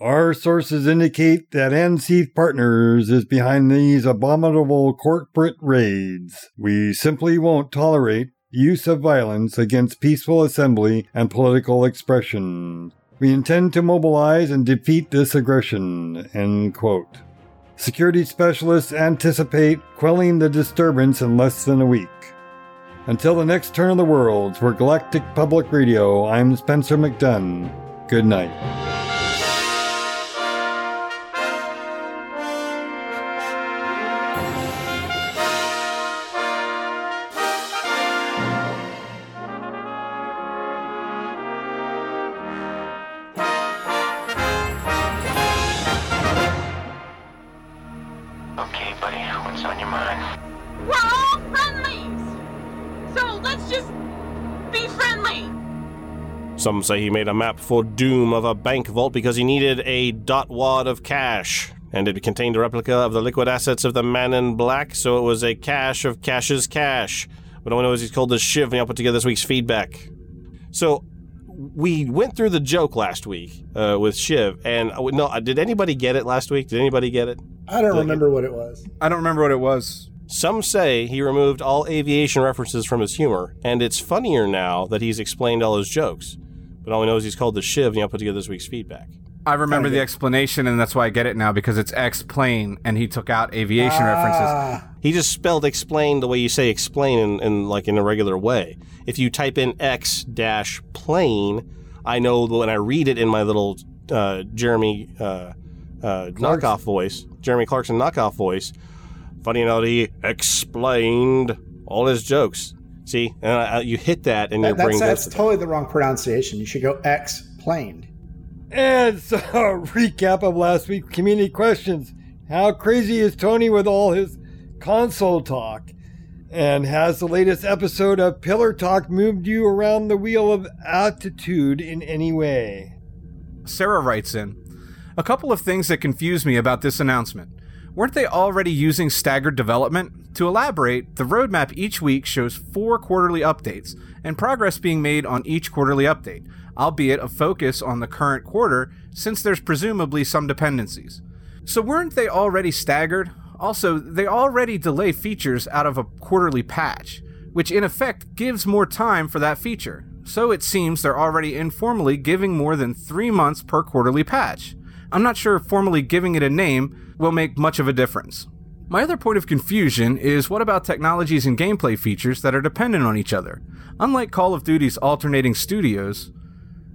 our sources indicate that NC Partners is behind these abominable corporate raids. We simply won't tolerate use of violence against peaceful assembly and political expression. We intend to mobilize and defeat this aggression. End quote. Security specialists anticipate quelling the disturbance in less than a week. Until the next turn of the worlds for Galactic Public Radio, I'm Spencer McDunn. Good night. Some say he made a map for Doom of a bank vault because he needed a dot wad of cash, and it contained a replica of the liquid assets of the man in black, so it was a cache of Cash's cash. But all I know is he's called the Shiv, and I'll put together this week's feedback. So, we went through the joke last week uh, with Shiv, and uh, no, did anybody get it last week? Did anybody get it? I don't The- remember what it was. I don't remember what it was. Some say he removed all aviation references from his humor, and it's funnier now that he's explained all his jokes. But all we know is he's called the Shiv, and I'll put together this week's feedback. I remember the explanation, and that's why I get it now because it's X plane, and he took out aviation references. Ah, He just spelled explain the way you say explain in, in like in a regular way. If you type in X dash plane, I know when I read it in my little uh, Jeremy uh, uh, knockoff voice, Jeremy Clarkson knockoff voice. Funny enough, he explained all his jokes. See, and I, I- you hit that, and your that- brain that's that's totally the wrong pronunciation. You should go X planed. And so, a recap of last week's community questions. How crazy is Tony with all his console talk? And has the latest episode of Pillar Talk moved you around the wheel of attitude in any way? Sarah writes in A couple of things that confuse me about this announcement. Weren't they already using staggered development? To elaborate, the roadmap each week shows four quarterly updates, and progress being made on each quarterly update, albeit a focus on the current quarter, since there's presumably some dependencies. So weren't they already staggered? Also, they already delay features out of a quarterly patch. which in effect gives more time for that feature. So it seems they're already informally giving more than three months per quarterly patch. I'm not sure if formally giving it a name will make much of a difference. My other point of confusion is what about technologies and gameplay features that are dependent on each other? Unlike Call of Duty's alternating studios,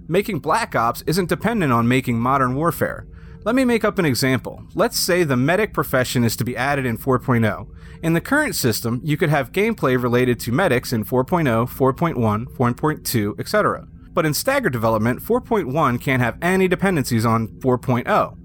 making Black Ops isn't dependent on making Modern Warfare. Let me make up an example. Let's say the medic profession is to be added in 4.0. In the current system, you could have gameplay related to medics in 4.0, 4.1, 4.2, etc. But in staggered development, 4.1 can't have any dependencies on 4.0.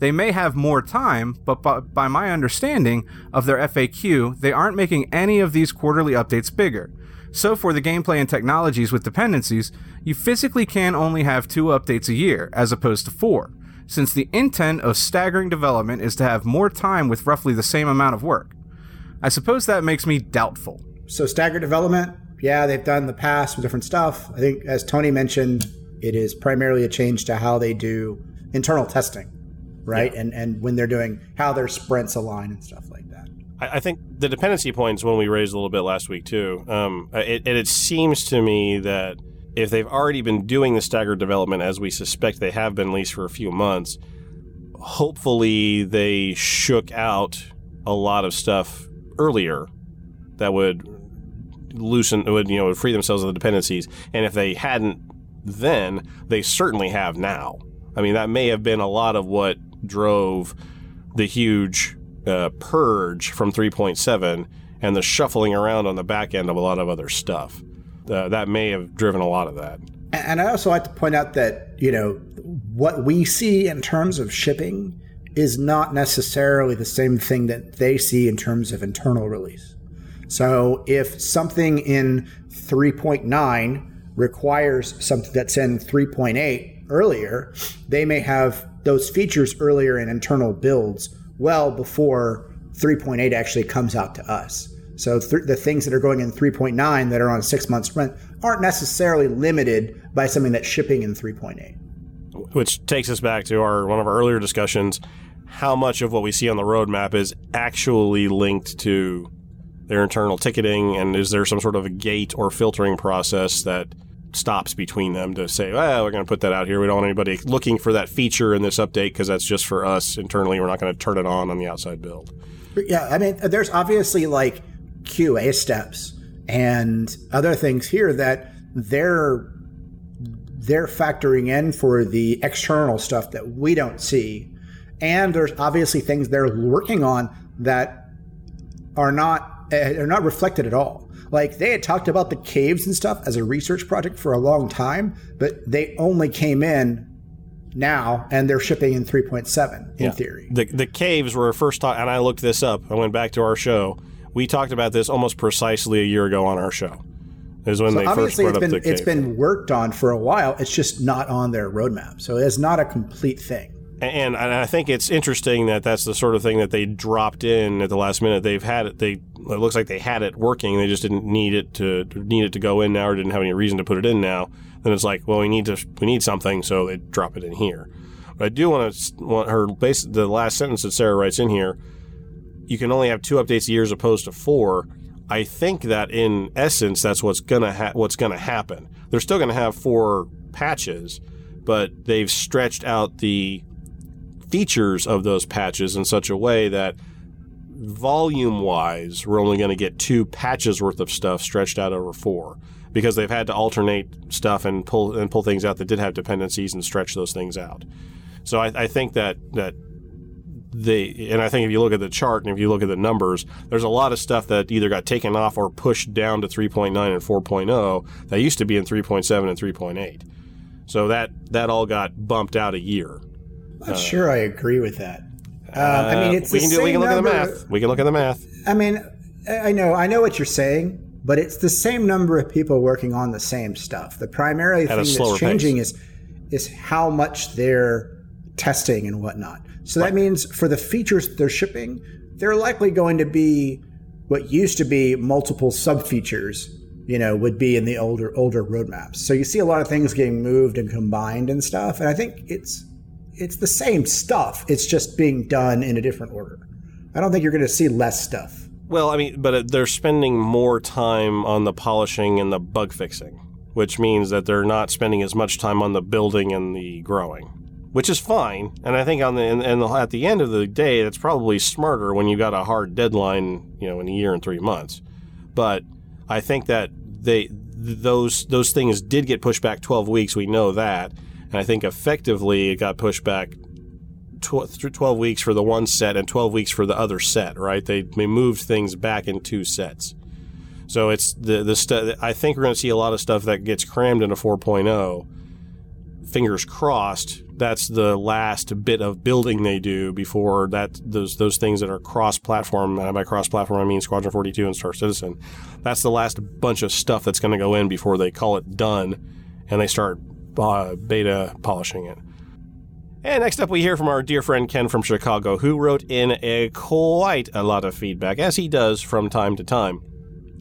They may have more time, but by, by my understanding of their FAQ, they aren't making any of these quarterly updates bigger. So, for the gameplay and technologies with dependencies, you physically can only have two updates a year, as opposed to four, since the intent of staggering development is to have more time with roughly the same amount of work. I suppose that makes me doubtful. So staggered development, yeah, they've done the past with different stuff. I think, as Tony mentioned, it is primarily a change to how they do internal testing, right? And and when they're doing how their sprints align and stuff like that. I, I think the dependency points one we raised a little bit last week too. Um, it, it, it seems to me that if they've already been doing the staggered development as we suspect they have been at least for a few months, hopefully they shook out a lot of stuff earlier that would loosen would you know free themselves of the dependencies and if they hadn't then they certainly have now i mean that may have been a lot of what drove the huge uh, purge from 3.7 and the shuffling around on the back end of a lot of other stuff uh, that may have driven a lot of that And I also like to point out that, you know, what we see in terms of shipping is not necessarily the same thing that they see in terms of internal release. So if something in 3.9 requires something that's in 3.8 earlier, they may have those features earlier in internal builds well before 3.8 actually comes out to us. So th- the things that are going in 3.9 that are on a six month sprint aren't necessarily limited by something that's shipping in 3.8. which takes us back to our one of our earlier discussions how much of what we see on the roadmap is actually linked to their internal ticketing and is there some sort of a gate or filtering process that stops between them to say well we're going to put that out here. We don't want anybody looking for that feature in this update because that's just for us internally. We're not going to turn it on on the outside build. Yeah, I mean, there's obviously like QA steps and other things here that they're they're factoring in for the external stuff that we don't see, and there's obviously things they're working on that are not uh, are not reflected at all. Like they had talked about the caves and stuff as a research project for a long time, but they only came in now and they're shipping in 3.7 in theory. the the caves were first taught and I looked this up I went back to our show we talked about this almost precisely a year ago on our show is when So they first obviously brought it's up been the it's cave. been worked on for a while. It's just not on their roadmap, so it's not a complete thing. And, I think it's interesting that that's the sort of thing that they dropped in at the last minute. They've had it. They it looks like they had it working. They just didn't need it to need it to go in now, or didn't have any reason to put it in now. Then it's like, well, we need to we need something, so they drop it in here. But I do want to want her base the last sentence that Sarah writes in here. You can only have two updates a year as opposed to four. I think that in essence, that's what's gonna ha- what's gonna happen. They're still gonna have four patches, but they've stretched out the features of those patches in such a way that volume wise, we're only going to get two patches worth of stuff stretched out over four because they've had to alternate stuff and pull and pull things out that did have dependencies and stretch those things out. So I, I think that that they and I think if you look at the chart and if you look at the numbers, there's a lot of stuff that either got taken off or pushed down to 3.9 and 4.0 that used to be in 3.7 and 3.8. So that that all got bumped out a year. I'm not sure I agree with that. Um, I mean, it's Uh, we the can do same we can look number. at the math. We can look at the math. I mean, I know I know what you're saying, but it's the same number of people working on the same stuff. The primary At thing that's changing is is how much they're testing and whatnot. So that means for the features they're shipping, they're likely going to be what used to be multiple sub features. You know, would be in the older older roadmaps. So you see a lot of things getting moved and combined and stuff. And I think it's it's the same stuff. It's just being done in a different order. I don't think you're going to see less stuff Well, I mean, but uh, they're spending more time on the polishing and the bug fixing, which means that they're not spending as much time on the building and the growing, which is fine. And I think on the and, at the end of the day, that's probably smarter when you got a hard deadline, you know, in a year and three months. But I think that they those those things did get pushed back 12 weeks. We know that, and I think effectively it got pushed back tw- th- 12 weeks for the one set and 12 weeks for the other set, right? They, they moved things back in two sets. So it's the the stu- I think we're going to see a lot of stuff that gets crammed into 4.0. Fingers crossed. That's the last bit of building they do before that those those things that are cross-platform. And by cross-platform, I mean Squadron 42 and Star Citizen. That's the last bunch of stuff that's going to go in before they call it done, and they start uh, beta polishing it. And next up, we hear from our dear friend Ken from Chicago, who wrote in a quite a lot of feedback, as he does from time to time.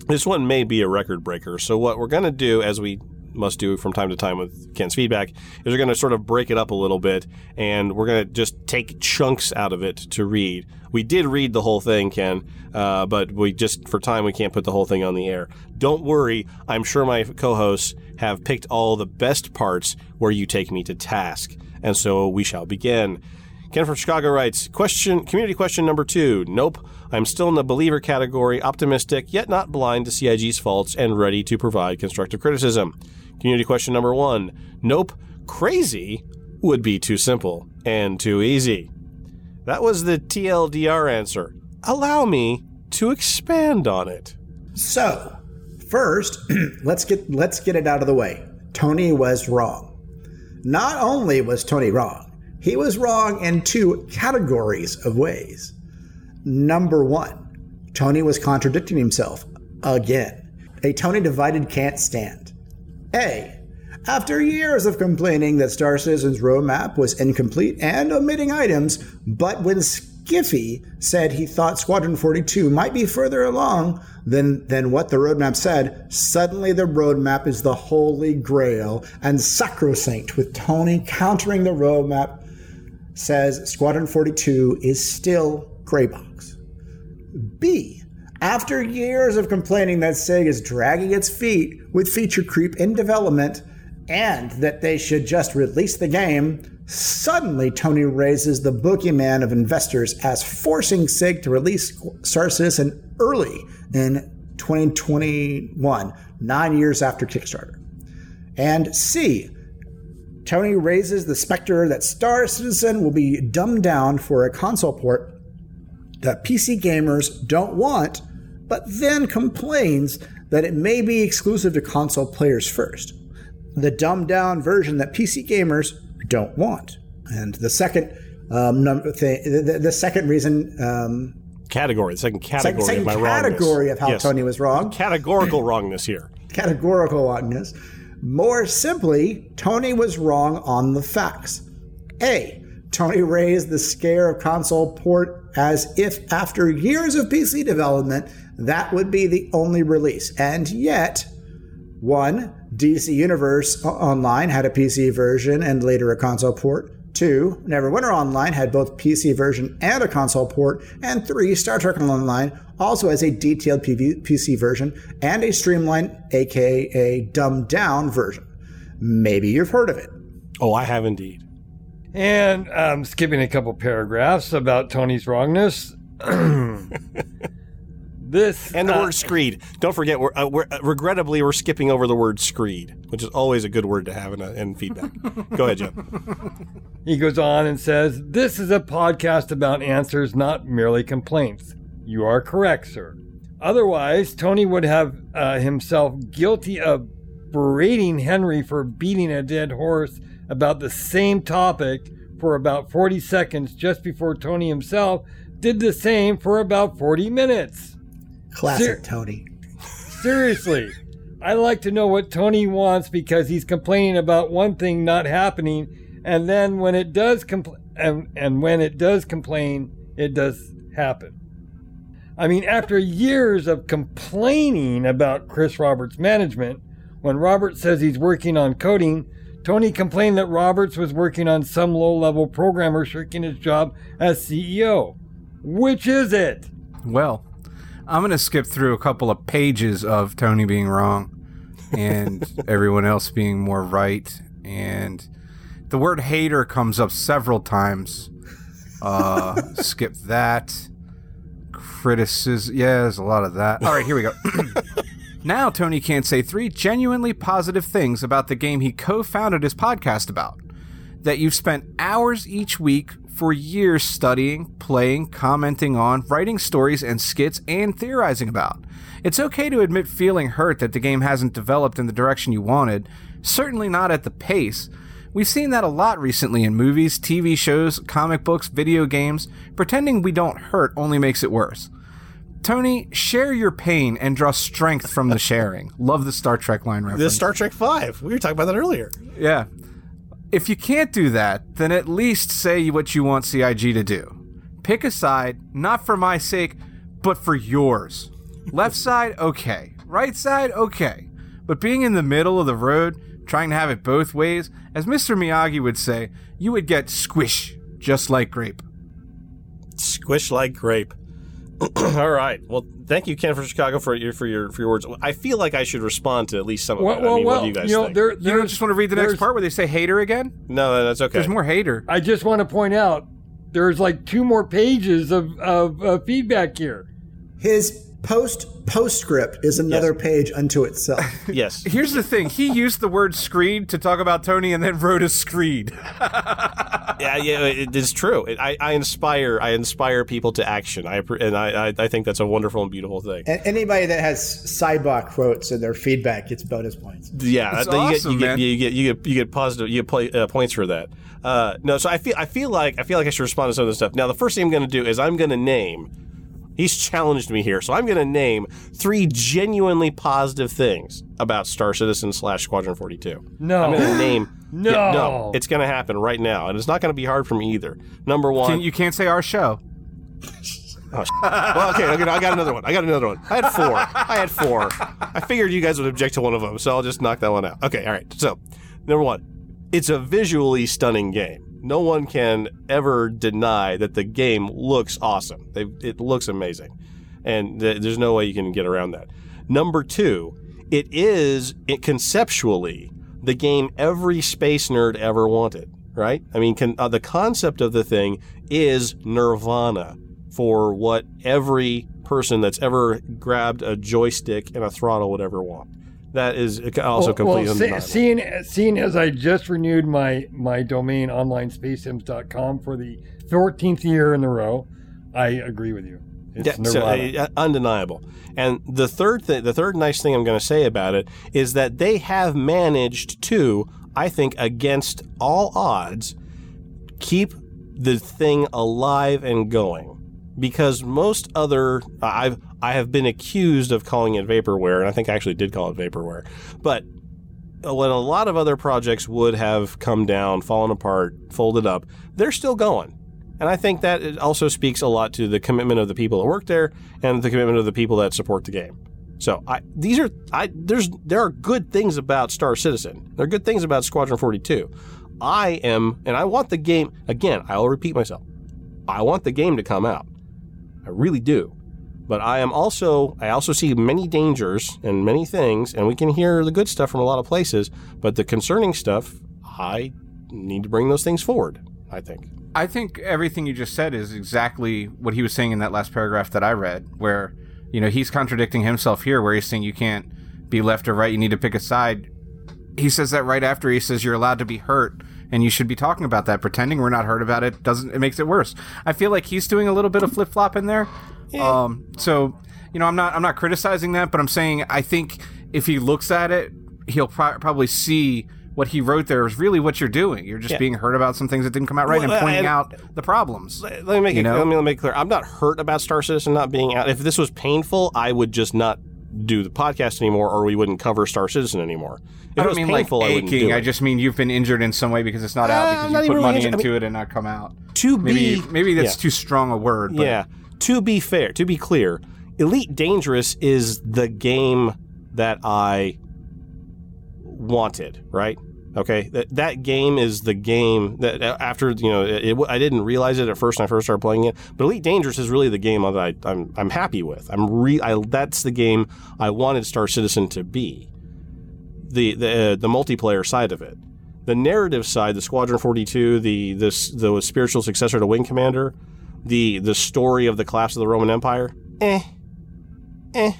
This one may be a record breaker, so what we're going to do, as we must do from time to time with Ken's feedback, is we're going to sort of break it up a little bit, and we're going to just take chunks out of it to read. We did read the whole thing, Ken, uh, but we just, for time, we can't put the whole thing on the air. Don't worry, I'm sure my co hosts have picked all the best parts where you take me to task. And so we shall begin. Ken from Chicago writes, question, community question number two. Nope. I'm still in the believer category, optimistic, yet not blind to CIG's faults and ready to provide constructive criticism. Community question number one. Nope. Crazy would be too simple and too easy. That was the TLDR answer. Allow me to expand on it. So, first, let's get let's get it out of the way. Tony was wrong. Not only was Tony wrong, he was wrong in two categories of ways. Number one, Tony was contradicting himself again. A Tony divided can't stand. A. After years of complaining that Star Citizen's roadmap was incomplete and omitting items, but when Skiffy said he thought Squadron 42 might be further along than, than what the roadmap said, suddenly the roadmap is the holy grail and sacrosanct, with Tony countering the roadmap, says Squadron 42 is still gray box. B. After years of complaining that CIG is dragging its feet with feature creep in development and that they should just release the game, suddenly Tony raises the boogeyman of investors as forcing CIG to release Star Citizen early in 2021, nine years after Kickstarter. And C. Tony raises the specter that Star Citizen will be dumbed down for a console port that PC gamers don't want, but then complains that it may be exclusive to console players first. The dumbed down version that PC gamers don't want. And the second um, number thing, the, the second reason, um, Category, the second category second of my category wrongness. of how Yes. Tony was wrong, Categorical wrongness here. categorical wrongness. More simply, Tony was wrong on the facts. A. Tony raised the scare of console port as if after years of PC development, that would be the only release. And yet, one, DC Universe Online had a PC version and later a console port. Two, Neverwinter Online had both PC version and a console port. And three, Star Trek Online also has a detailed PV- PC version and a streamlined, aka dumbed down version. Maybe you've heard of it. Oh, I have indeed. And um, skipping a couple paragraphs about Tony's wrongness. this And the uh, word screed. Don't forget, we're, uh, we're uh, regrettably we're skipping over the word screed, which is always a good word to have in, a, in feedback. Go ahead, Joe. He goes on and says, This is a podcast about answers, not merely complaints. You are correct, sir. Otherwise, Tony would have uh, himself guilty of berating Henry for beating a dead horse about the same topic for about 40 seconds just before Tony himself did the same for about 40 minutes. Classic Ser- Tony. Seriously, I like to know what Tony wants because he's complaining about one thing not happening, and then when it does compl- and, and when it does complain, it does happen. I mean, after years of complaining about Chris Roberts' management, when Roberts says he's working on coding, Tony complained that Roberts was working on some low level programmer shirking his job as CEO. Which is it? Well, I'm gonna skip through a couple of pages of Tony being wrong and everyone else being more right. And the word hater comes up several times. Uh, skip that. Criticism. Yeah, there's a lot of that. All right, here we go. now, Tony can't say three genuinely positive things about the game he co founded his podcast about. That you've spent hours each week for years studying, playing, commenting on, writing stories and skits, and theorizing about. It's okay to admit feeling hurt that the game hasn't developed in the direction you wanted, certainly not at the pace. We've seen that a lot recently in movies, TV shows, comic books, video games. Pretending we don't hurt only makes it worse. Tony, share your pain and draw strength from the sharing. Love the Star Trek line reference. The Star Trek Five. We were talking about that earlier. Yeah. If you can't do that, then at least say what you want CIG to do. Pick a side, not for my sake, but for yours. Left side, okay. Right side, okay. But being in the middle of the road, trying to have it both ways, as Mr. Miyagi would say, you would get squish, just like grape. Squish like grape. All right. Well, thank you, Ken, for Chicago, for your for your for your words. I feel like I should respond to at least some of Well, it. well, I mean, well, what do you guys know, think? there, You don't just want to read the next part where they say hater again? no, that's okay. There's more hater. I just want to point out there's like two more pages of, of, of feedback here. His post postscript is another page unto itself. yes. Here's the thing. He used the word screed to talk about Tony and then wrote a screed. yeah, yeah, it is true. It, I, I inspire, I inspire people to action. I and I, I, I think that's a wonderful and beautiful thing. and anybody that has sidebar quotes in their feedback gets bonus points. Yeah, That's that- you, awesome, get, man. you, get, you get you get you get positive you get play, uh, points for that. Uh, no, so I feel I feel like I feel like I should respond to some of this stuff. Now, the first thing I'm going to do is I'm going to name. He's challenged me here, so I'm going to name three genuinely positive things about Star Citizen slash Squadron 42. No. I'm going to name. No. Yeah, no, it's going to happen right now, and it's not going to be hard for me either. Number one, Ken, you can't say our show. Oh, well, okay, okay, I got another one. I got another one. I had four. I had four. I figured you guys would object to one of them, so I'll just knock that one out. Okay, all right. So, number one, it's a visually stunning game. No one can ever deny that the game looks awesome. It looks amazing, and th- there's no way you can get around that. Number two, it is it conceptually the game every space nerd ever wanted. Right? I mean, can, uh, the concept of the thing is Nirvana for what every person that's ever grabbed a joystick and a throttle would ever want. That is also Well, completely well, undeniable. seeing, seeing as I just renewed my, my domain onlinespacesims.com for the 14th year in a row, I agree with you. It's Yeah, so, uh, undeniable. And the third thing, the third nice thing I'm going to say about it is that they have managed to, I think, against all odds, keep the thing alive and going. Because most other, I've I have been accused of calling it vaporware, and I think I actually did call it vaporware. But when a lot of other projects would have come down, fallen apart, folded up, they're still going. And I think that it also speaks a lot to the commitment of the people that work there and the commitment of the people that support the game. So I, these are I there's there are good things about Star Citizen. There are good things about Squadron 42. I am and I want the game again, I'll repeat myself. I want the game to come out. I really do. But I am also I also see many dangers and many things and we can hear the good stuff from a lot of places, but the concerning stuff I need to bring those things forward, I think. I think everything you just said is exactly what he was saying in that last paragraph that I read, where, you know, he's contradicting himself here, where he's saying you can't be left or right, you need to pick a side. He says that right after he says you're allowed to be hurt and you should be talking about that. Pretending we're not hurt about it doesn't, it makes it worse. I feel like he's doing a little bit of flip flop in there. Um, so, you know, I'm not, I'm not criticizing that, but I'm saying I think if he looks at it, he'll pro- probably see what he wrote there is really what you're doing. You're just Yeah. being hurt about some things that didn't come out right Well, and pointing and- out the problems. Let me make it, know? let me make clear. I'm not hurt about Star Citizen not being out. If this was painful, I would just not do the podcast anymore, or we wouldn't cover Star Citizen anymore. If I it don't was mean painful, like I aching. do I just mean you've been injured in some way because it's not Uh, out I'm because you put really money injured. I into mean- it and not come out. to Maybe be maybe that's yeah. too strong a word. But Yeah. To be fair, to be clear, Elite Dangerous is the game that I wanted, right? Okay, that that game is the game that after you know it, it, I didn't realize it at first when I first started playing it, but Elite Dangerous is really the game that I, I'm I'm happy with. I'm re I, that's the game I wanted Star Citizen to be. The the uh, the multiplayer side of it, the narrative side, the Squadron 42, the this the spiritual successor to Wing Commander, the the story of the collapse of the Roman Empire. Eh, eh,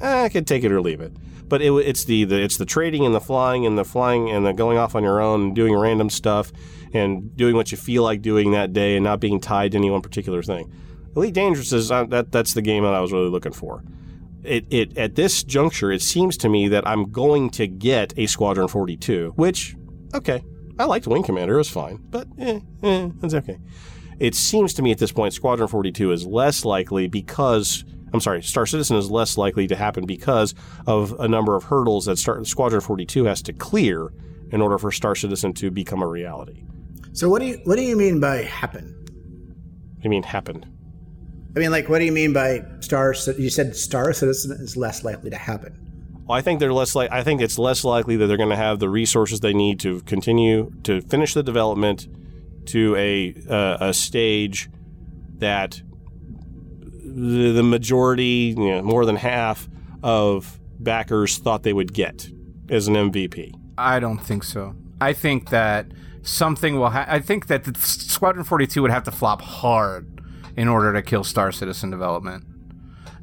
I could take it or leave it but it, it's the, the it's the trading and the flying and the flying and the going off on your own and doing random stuff and doing what you feel like doing that day and not being tied to any one particular thing. Elite Dangerous is uh, that that's the game that I was really looking for. It, it at this juncture, it seems to me that I'm going to get a Squadron 42, which okay, I liked Wing Commander, it was fine, but eh, eh, it's okay. It seems to me at this point, Squadron 42 is less likely because I'm sorry, Star Citizen is less likely to happen because of a number of hurdles that Star, Squadron 42 has to clear in order for Star Citizen to become a reality. So what do you what do you mean by happen? You mean happened? I mean, like, what do you mean by Star? You said Star Citizen is less likely to happen. Well, I think they're less like. I think it's less likely that they're going to have the resources they need to continue to finish the development to a uh, a stage that the, the majority, you know, more than half of backers thought they would get as an MVP. I don't think so. I think that something will. Ha- I think that the Squadron 42 would have to flop hard in order to kill Star Citizen development.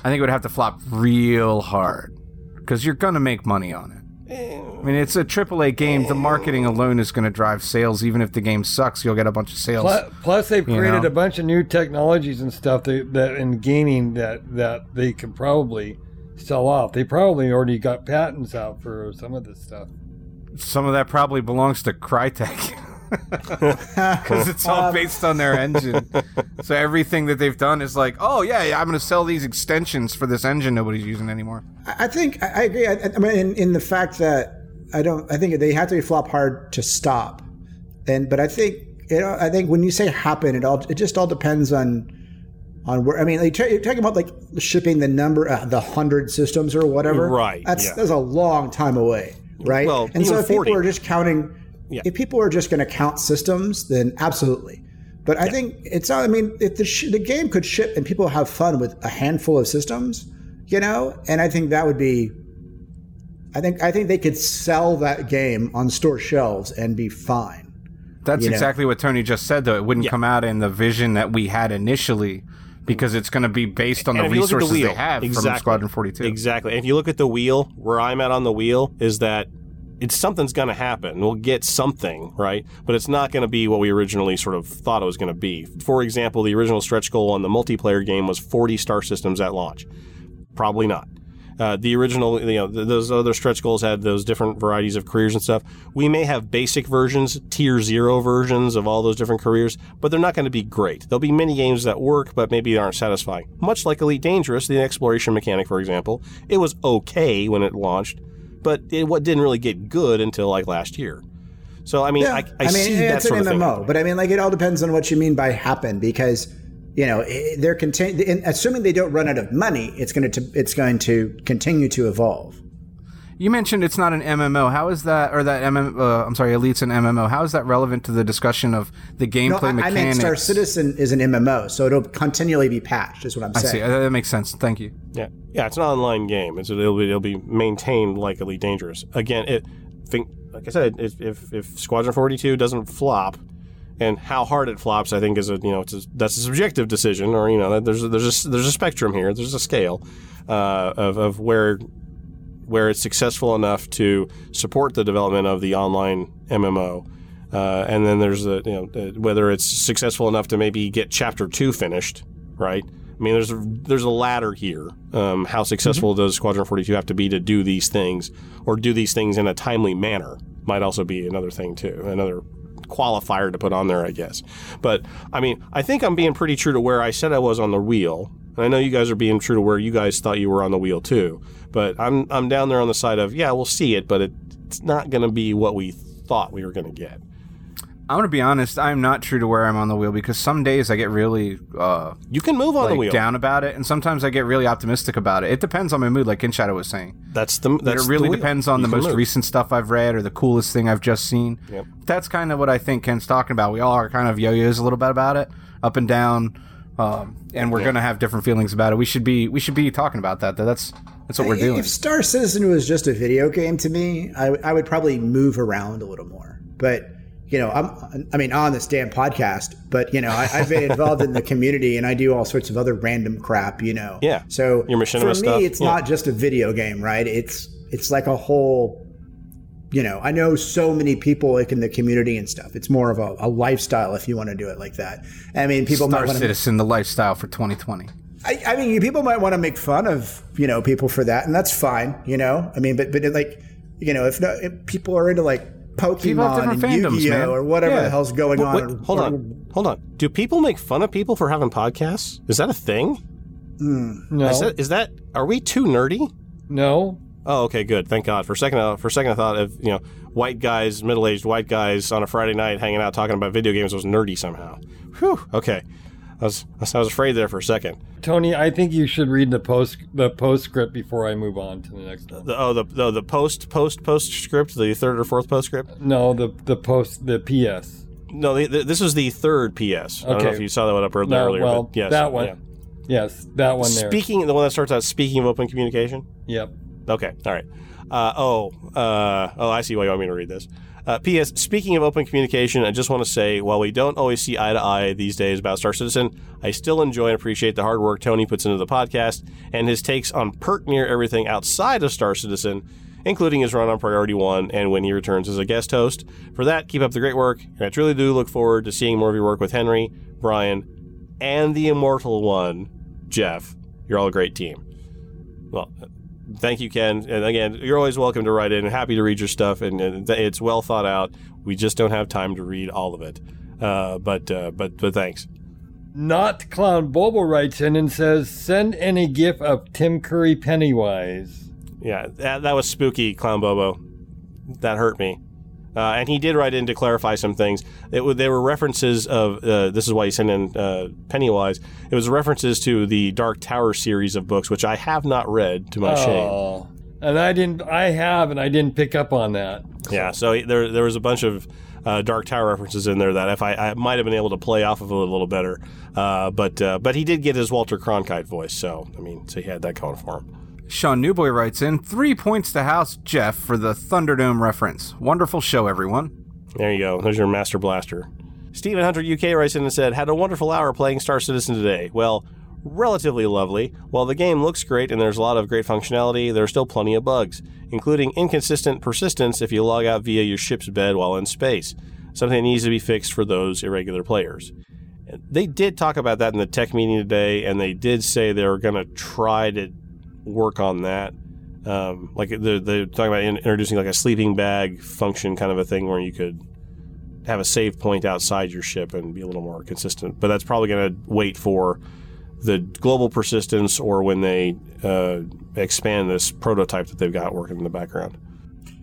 I think it would have to flop real hard because you're going to make money on it. I mean, it's a AAA game. The marketing alone is going to drive sales. Even if the game sucks, you'll get a bunch of sales. Plus, plus they've created know? a bunch of new technologies and stuff that, that in gaming that that they can probably sell off. They probably already got patents out for some of this stuff. Some of that probably belongs to Crytek. Because it's all based on their engine. so everything that they've done is like, oh, yeah, yeah I'm going to sell these extensions for this engine nobody's using anymore. I I think I I agree. I, I mean, in, in the fact that I don't. I think they have to be flop hard to stop. And but I think you know. I think when you say happen, it all it just all depends on on where. I mean, like, you're talking about like shipping the number, uh, the hundred systems or whatever. Right, That's yeah. that's a long time away. Right. Well, and so even if people 40. are just counting, Yeah. if people are just going to count systems, then absolutely. But I think it's not. I mean, if the sh- the game could ship and people have fun with a handful of systems, you know, and I think that would be. I think I think they could sell that game on store shelves and be fine. That's You know. exactly what Tony just said, though. It wouldn't Yeah. come out in the vision that we had initially because it's going to be based on And the if you look at the resources they wheel, have from. Squadron 42. Exactly. And if you look at the wheel, where I'm at on the wheel is that it's something's going to happen. We'll get something, right? But it's not going to be what we originally sort of thought it was going to be. For example, the original stretch goal on the multiplayer game was 40 star systems at launch. Probably not. Uh, the original, you know, th- those other stretch goals had those different varieties of careers and stuff. We may have basic versions, tier zero versions of all those different careers, but they're not going to be great. There'll be many games that work, but maybe aren't satisfying. Much like Elite Dangerous, the exploration mechanic, for example, it was okay when it launched, but it what didn't really get good until like last year. So I mean, I, I, mean, see that sort an of thing. MMO, but I mean, like, it all depends on what you mean by happen, because you know they're contain- assuming they don't run out of money, it's going to it's going to continue to evolve. You mentioned it's not an MMO. How is that, or that MM? Uh, I'm sorry, Elite's an MMO. How is that relevant to the discussion of the gameplay I, I mechanics? meant Star Citizen is an MMO, so it'll continually be patched. Is what I'm saying. I saying. see. That makes sense. Thank you. Yeah, yeah, it's an online game. It's, it'll be it'll be maintained like Elite Dangerous. Again, it think like I said, if if, if Squadron Forty Two doesn't flop, and how hard it flops, I think is a you know it's a, that's a subjective decision, or you know there's a, there's a, there's a spectrum here. There's a scale uh, of of where where it's successful enough to support the development of the online MMO. Uh, and then there's the you know whether it's successful enough to maybe get chapter two finished, right? I mean, there's a, there's a ladder here. Um, how successful does Squadron 42 have to be to do these things, or do these things in a timely manner? Might also be another thing too, another qualifier to put on there, I guess. But I mean, I think I'm being pretty true to where I said I was on the wheel. And I know you guys are being true to where you guys thought you were on the wheel too. But I'm I'm down there on the side of yeah, we'll see it, but it, it's not going to be what we thought we were going to get. I'm gonna be honest. I'm not true to where I'm on the wheel because some days I get really uh, You can move on the like wheel. down about it, and sometimes I get really optimistic about it. It depends on my mood, like In Shadow was saying. That's the. That's it really the depends on You the most move. recent stuff I've read or the coolest thing I've just seen. Yep. That's kind of what I think Ken's talking about. We all are kind of yo-yos a little bit about it, up and down, um, and we're gonna have different feelings about it. We should be we should be talking about that. That's that's what we're doing. If Star Citizen was just a video game to me, I, I would probably move around a little more. But you know, I'm I mean on this damn podcast, but you know, I, I've been involved in the community and I do all sorts of other random crap. You know, Yeah. So Your for me, stuff, it's yeah. not just a video game, right? It's it's like a whole. You know, I know so many people like in the community and stuff. It's more of a, a lifestyle if you want to do it like that. I mean, people Star might want to Citizen, the lifestyle for 2020. I, I mean, people might want to make fun of you know people for that, and that's fine. You know, I mean, but but like you know, if, no, if people are into like Pokemon different and fandoms, Yu-Gi-Oh man. or whatever Yeah. the hell's going Wait, on. wait, or- hold or- on. Hold on. Do people make fun of people for having podcasts? Is that a thing? No, Is that, is that are we too nerdy? no. Oh, okay, good. Thank God. For a second, uh, for a second, I thought of you know white guys, middle aged white guys on a Friday night hanging out talking about video games was nerdy somehow. Whew. Okay, I was I was afraid there for a second. Tony, I think you should read the post the postscript before I move on to the next one. The, oh, the, the the post post postscript, the third or fourth postscript. No, the the post the PS. No, the, the, this was the third PS. I don't know Okay. if you saw that one up earlier. No, earlier well, but yes, that one. yeah. Yes, that one there. Speaking, the one that starts out speaking of open communication. Yep. Okay, all right. Uh, oh, uh, oh, I see why you want me to read this. Uh, P.S. Speaking of open communication, I just want to say, while we don't always see eye to eye these days about Star Citizen, I still enjoy and appreciate the hard work Tony puts into the podcast and his takes on pert near everything outside of Star Citizen, including his run on Priority One and when he returns as a guest host. For that, keep up the great work, and I truly do look forward to seeing more of your work with Henry, Brian, and the immortal one, Jeff. You're all a great team. Well, thank you, Ken. And again, you're always welcome to write in. Happy to read your stuff, and, and it's well thought out. We just don't have time to read all of it. Uh, but uh, but but thanks. Not Clown Bobo writes in and says, "Send in a gif of Tim Curry Pennywise." Yeah, that, that was spooky, Clown Bobo. That hurt me. Uh, and he did write in to clarify some things. It, were references of uh, this is why he sent in uh, Pennywise. It was references to the Dark Tower series of books, which I have not read to my shame. Oh, and I didn't. I have, and I didn't pick up on that. Yeah, so there there was a bunch of uh, Dark Tower references in there that if I, I might have been able to play off of it a little better, uh, but uh, but he did get his Walter Cronkite voice, so I mean, so he had that going for him. Sean Newboy writes in three points to House Jeff for the Thunderdome reference. Wonderful show, everyone. There you go. There's your Master Blaster. Stephen Hunter UK writes in and said, Had a wonderful hour playing Star Citizen today. Well, relatively lovely. While the game looks great and there's a lot of great functionality, there are still plenty of bugs, including inconsistent persistence if you log out via your ship's bed while in space. Something that needs to be fixed for those irregular players. They did talk about that in the tech meeting today, and they did say they were going to try to work on that. Um, like they're, they're talking about in- introducing like a sleeping bag function kind of a thing where you could have a save point outside your ship and be a little more consistent. But that's probably going to wait for the global persistence or when they uh, expand this prototype that they've got working in the background.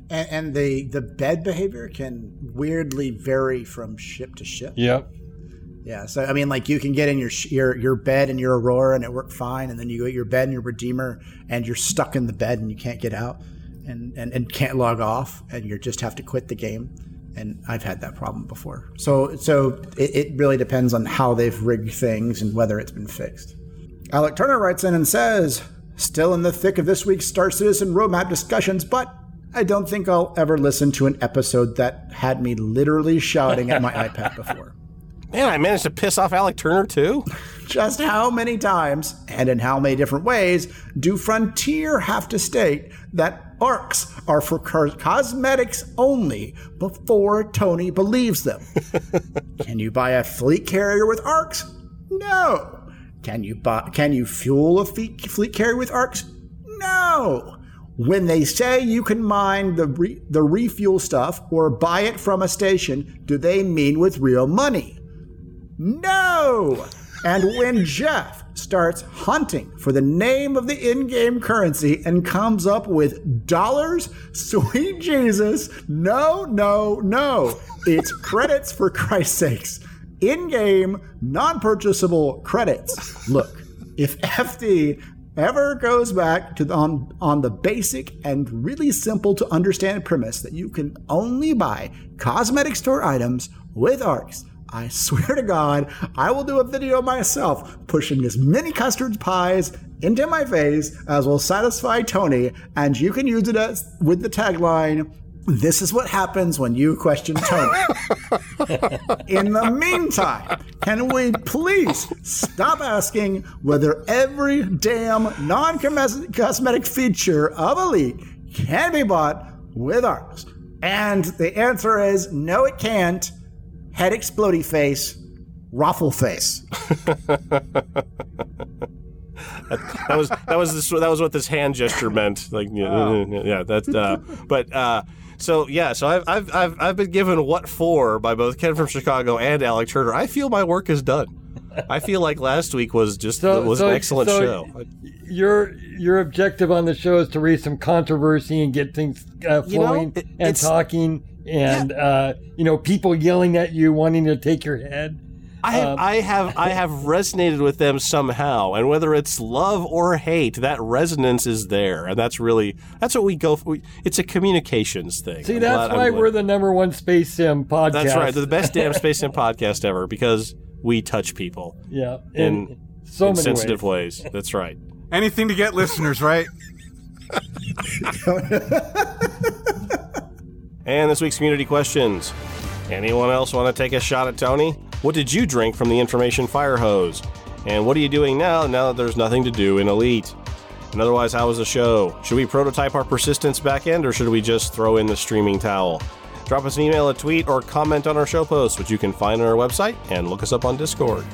and, and the the bed behavior can weirdly vary from ship to ship. Yep. Yeah, so I mean, like you can get in your your your bed and your Aurora and it worked fine, and then you go to your bed and your Redeemer and you're stuck in the bed and you can't get out, and and, and can't log off, and you just have to quit the game. And I've had that problem before. So so it, it really depends on how they've rigged things and whether it's been fixed. Alec Turner writes in and says, "Still in the thick of this week's Star Citizen roadmap discussions, but." I don't think I'll ever listen to an episode that had me literally shouting at my iPad before. Man, I managed to piss off Alec Turner too. Just how many times and in how many different ways do Frontier have to state that ARX are for cosmetics only before Tony believes them? can you buy a fleet carrier with ARX? No. Can you buy can you fuel a fleet, fleet carrier with ARX? No. When they say you can mine the re, the refuel stuff or buy it from a station, do they mean with real money? No! And when Jeff starts hunting for the name of the in game currency and comes up with dollars? Sweet Jesus. No, no, no. It's credits for Christ's sakes. In game, non purchasable credits. Look, if FD ever goes back to the, on, on the basic and really simple to understand premise that you can only buy cosmetic store items with ARX, I swear to God, I will do a video myself pushing as many custard pies into my face as will satisfy Tony, and you can use it as, with the tagline. This is what happens when you question Tony. In the meantime, can we please stop asking whether every damn non cosmetic feature of Elite can be bought with arms? And the answer is no, it can't. Head explodey face, raffle face. that was that was this, that was what this hand gesture meant. Like yeah, Oh. yeah that. Uh, but uh, so yeah, so I've, I've I've I've been given what for by both Ken from Chicago and Alec Turner. I feel my work is done. I feel like last week was just was an excellent so show. Your your objective on the show is to raise some controversy and get things uh, You know, flowing it- and talking, and uh, you know people yelling at you, wanting to take your head. I have, Um, I have I have resonated with them somehow, and whether it's love or hate, that resonance is there, and that's really that's what we go for. We- It's a communications thing. See, I'm that's glad- why glad- we're the number one space sim podcast. That's right. The best damn space sim podcast ever because we touch people yeah, in, in, so in many sensitive ways. ways. That's right. Anything to get listeners, right? And this week's community questions. Anyone else want to take a shot at Tony? What did you drink from the information fire hose? And what are you doing now now that there's nothing to do in Elite? And otherwise, how was the show? Should we prototype our persistence backend or should we just throw in the streaming towel? Drop us an email, a tweet, or comment on our show post, which you can find on our website, and look us up on Discord.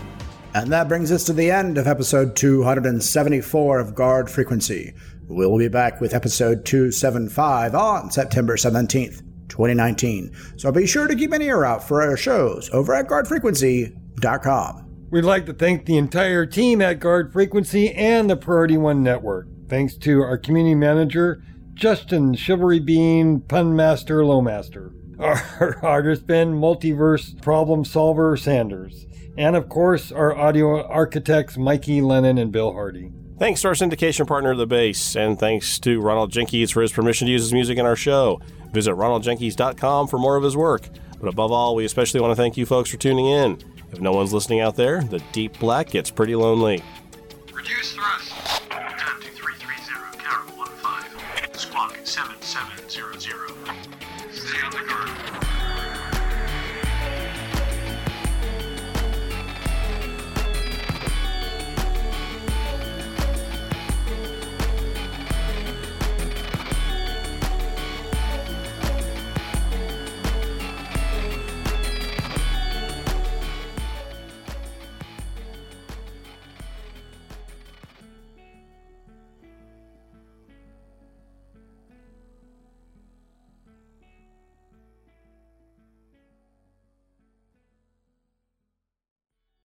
And that brings us to the end of episode 274 of Guard Frequency. We'll be back with episode 275 on September 17th, 2019. So be sure to keep an ear out for our shows over at guardfrequency.com. We'd like to thank the entire team at Guard Frequency and the Priority One Network. Thanks to our community manager, Justin Chivalry Bean, Pun Master Lowmaster. Our artist Ben, Multiverse Problem Solver Sanders. And of course, our audio architects, Mikey Lennon and Bill Hardy. Thanks to our syndication partner, The Base, and thanks to Ronald Jenkins for his permission to use his music in our show. Visit ronaldjenkins.com for more of his work. But above all, we especially want to thank you folks for tuning in. If no one's listening out there, the deep black gets pretty lonely. Reduce thrust. Time to 330, Carol 15. Squawk 7700.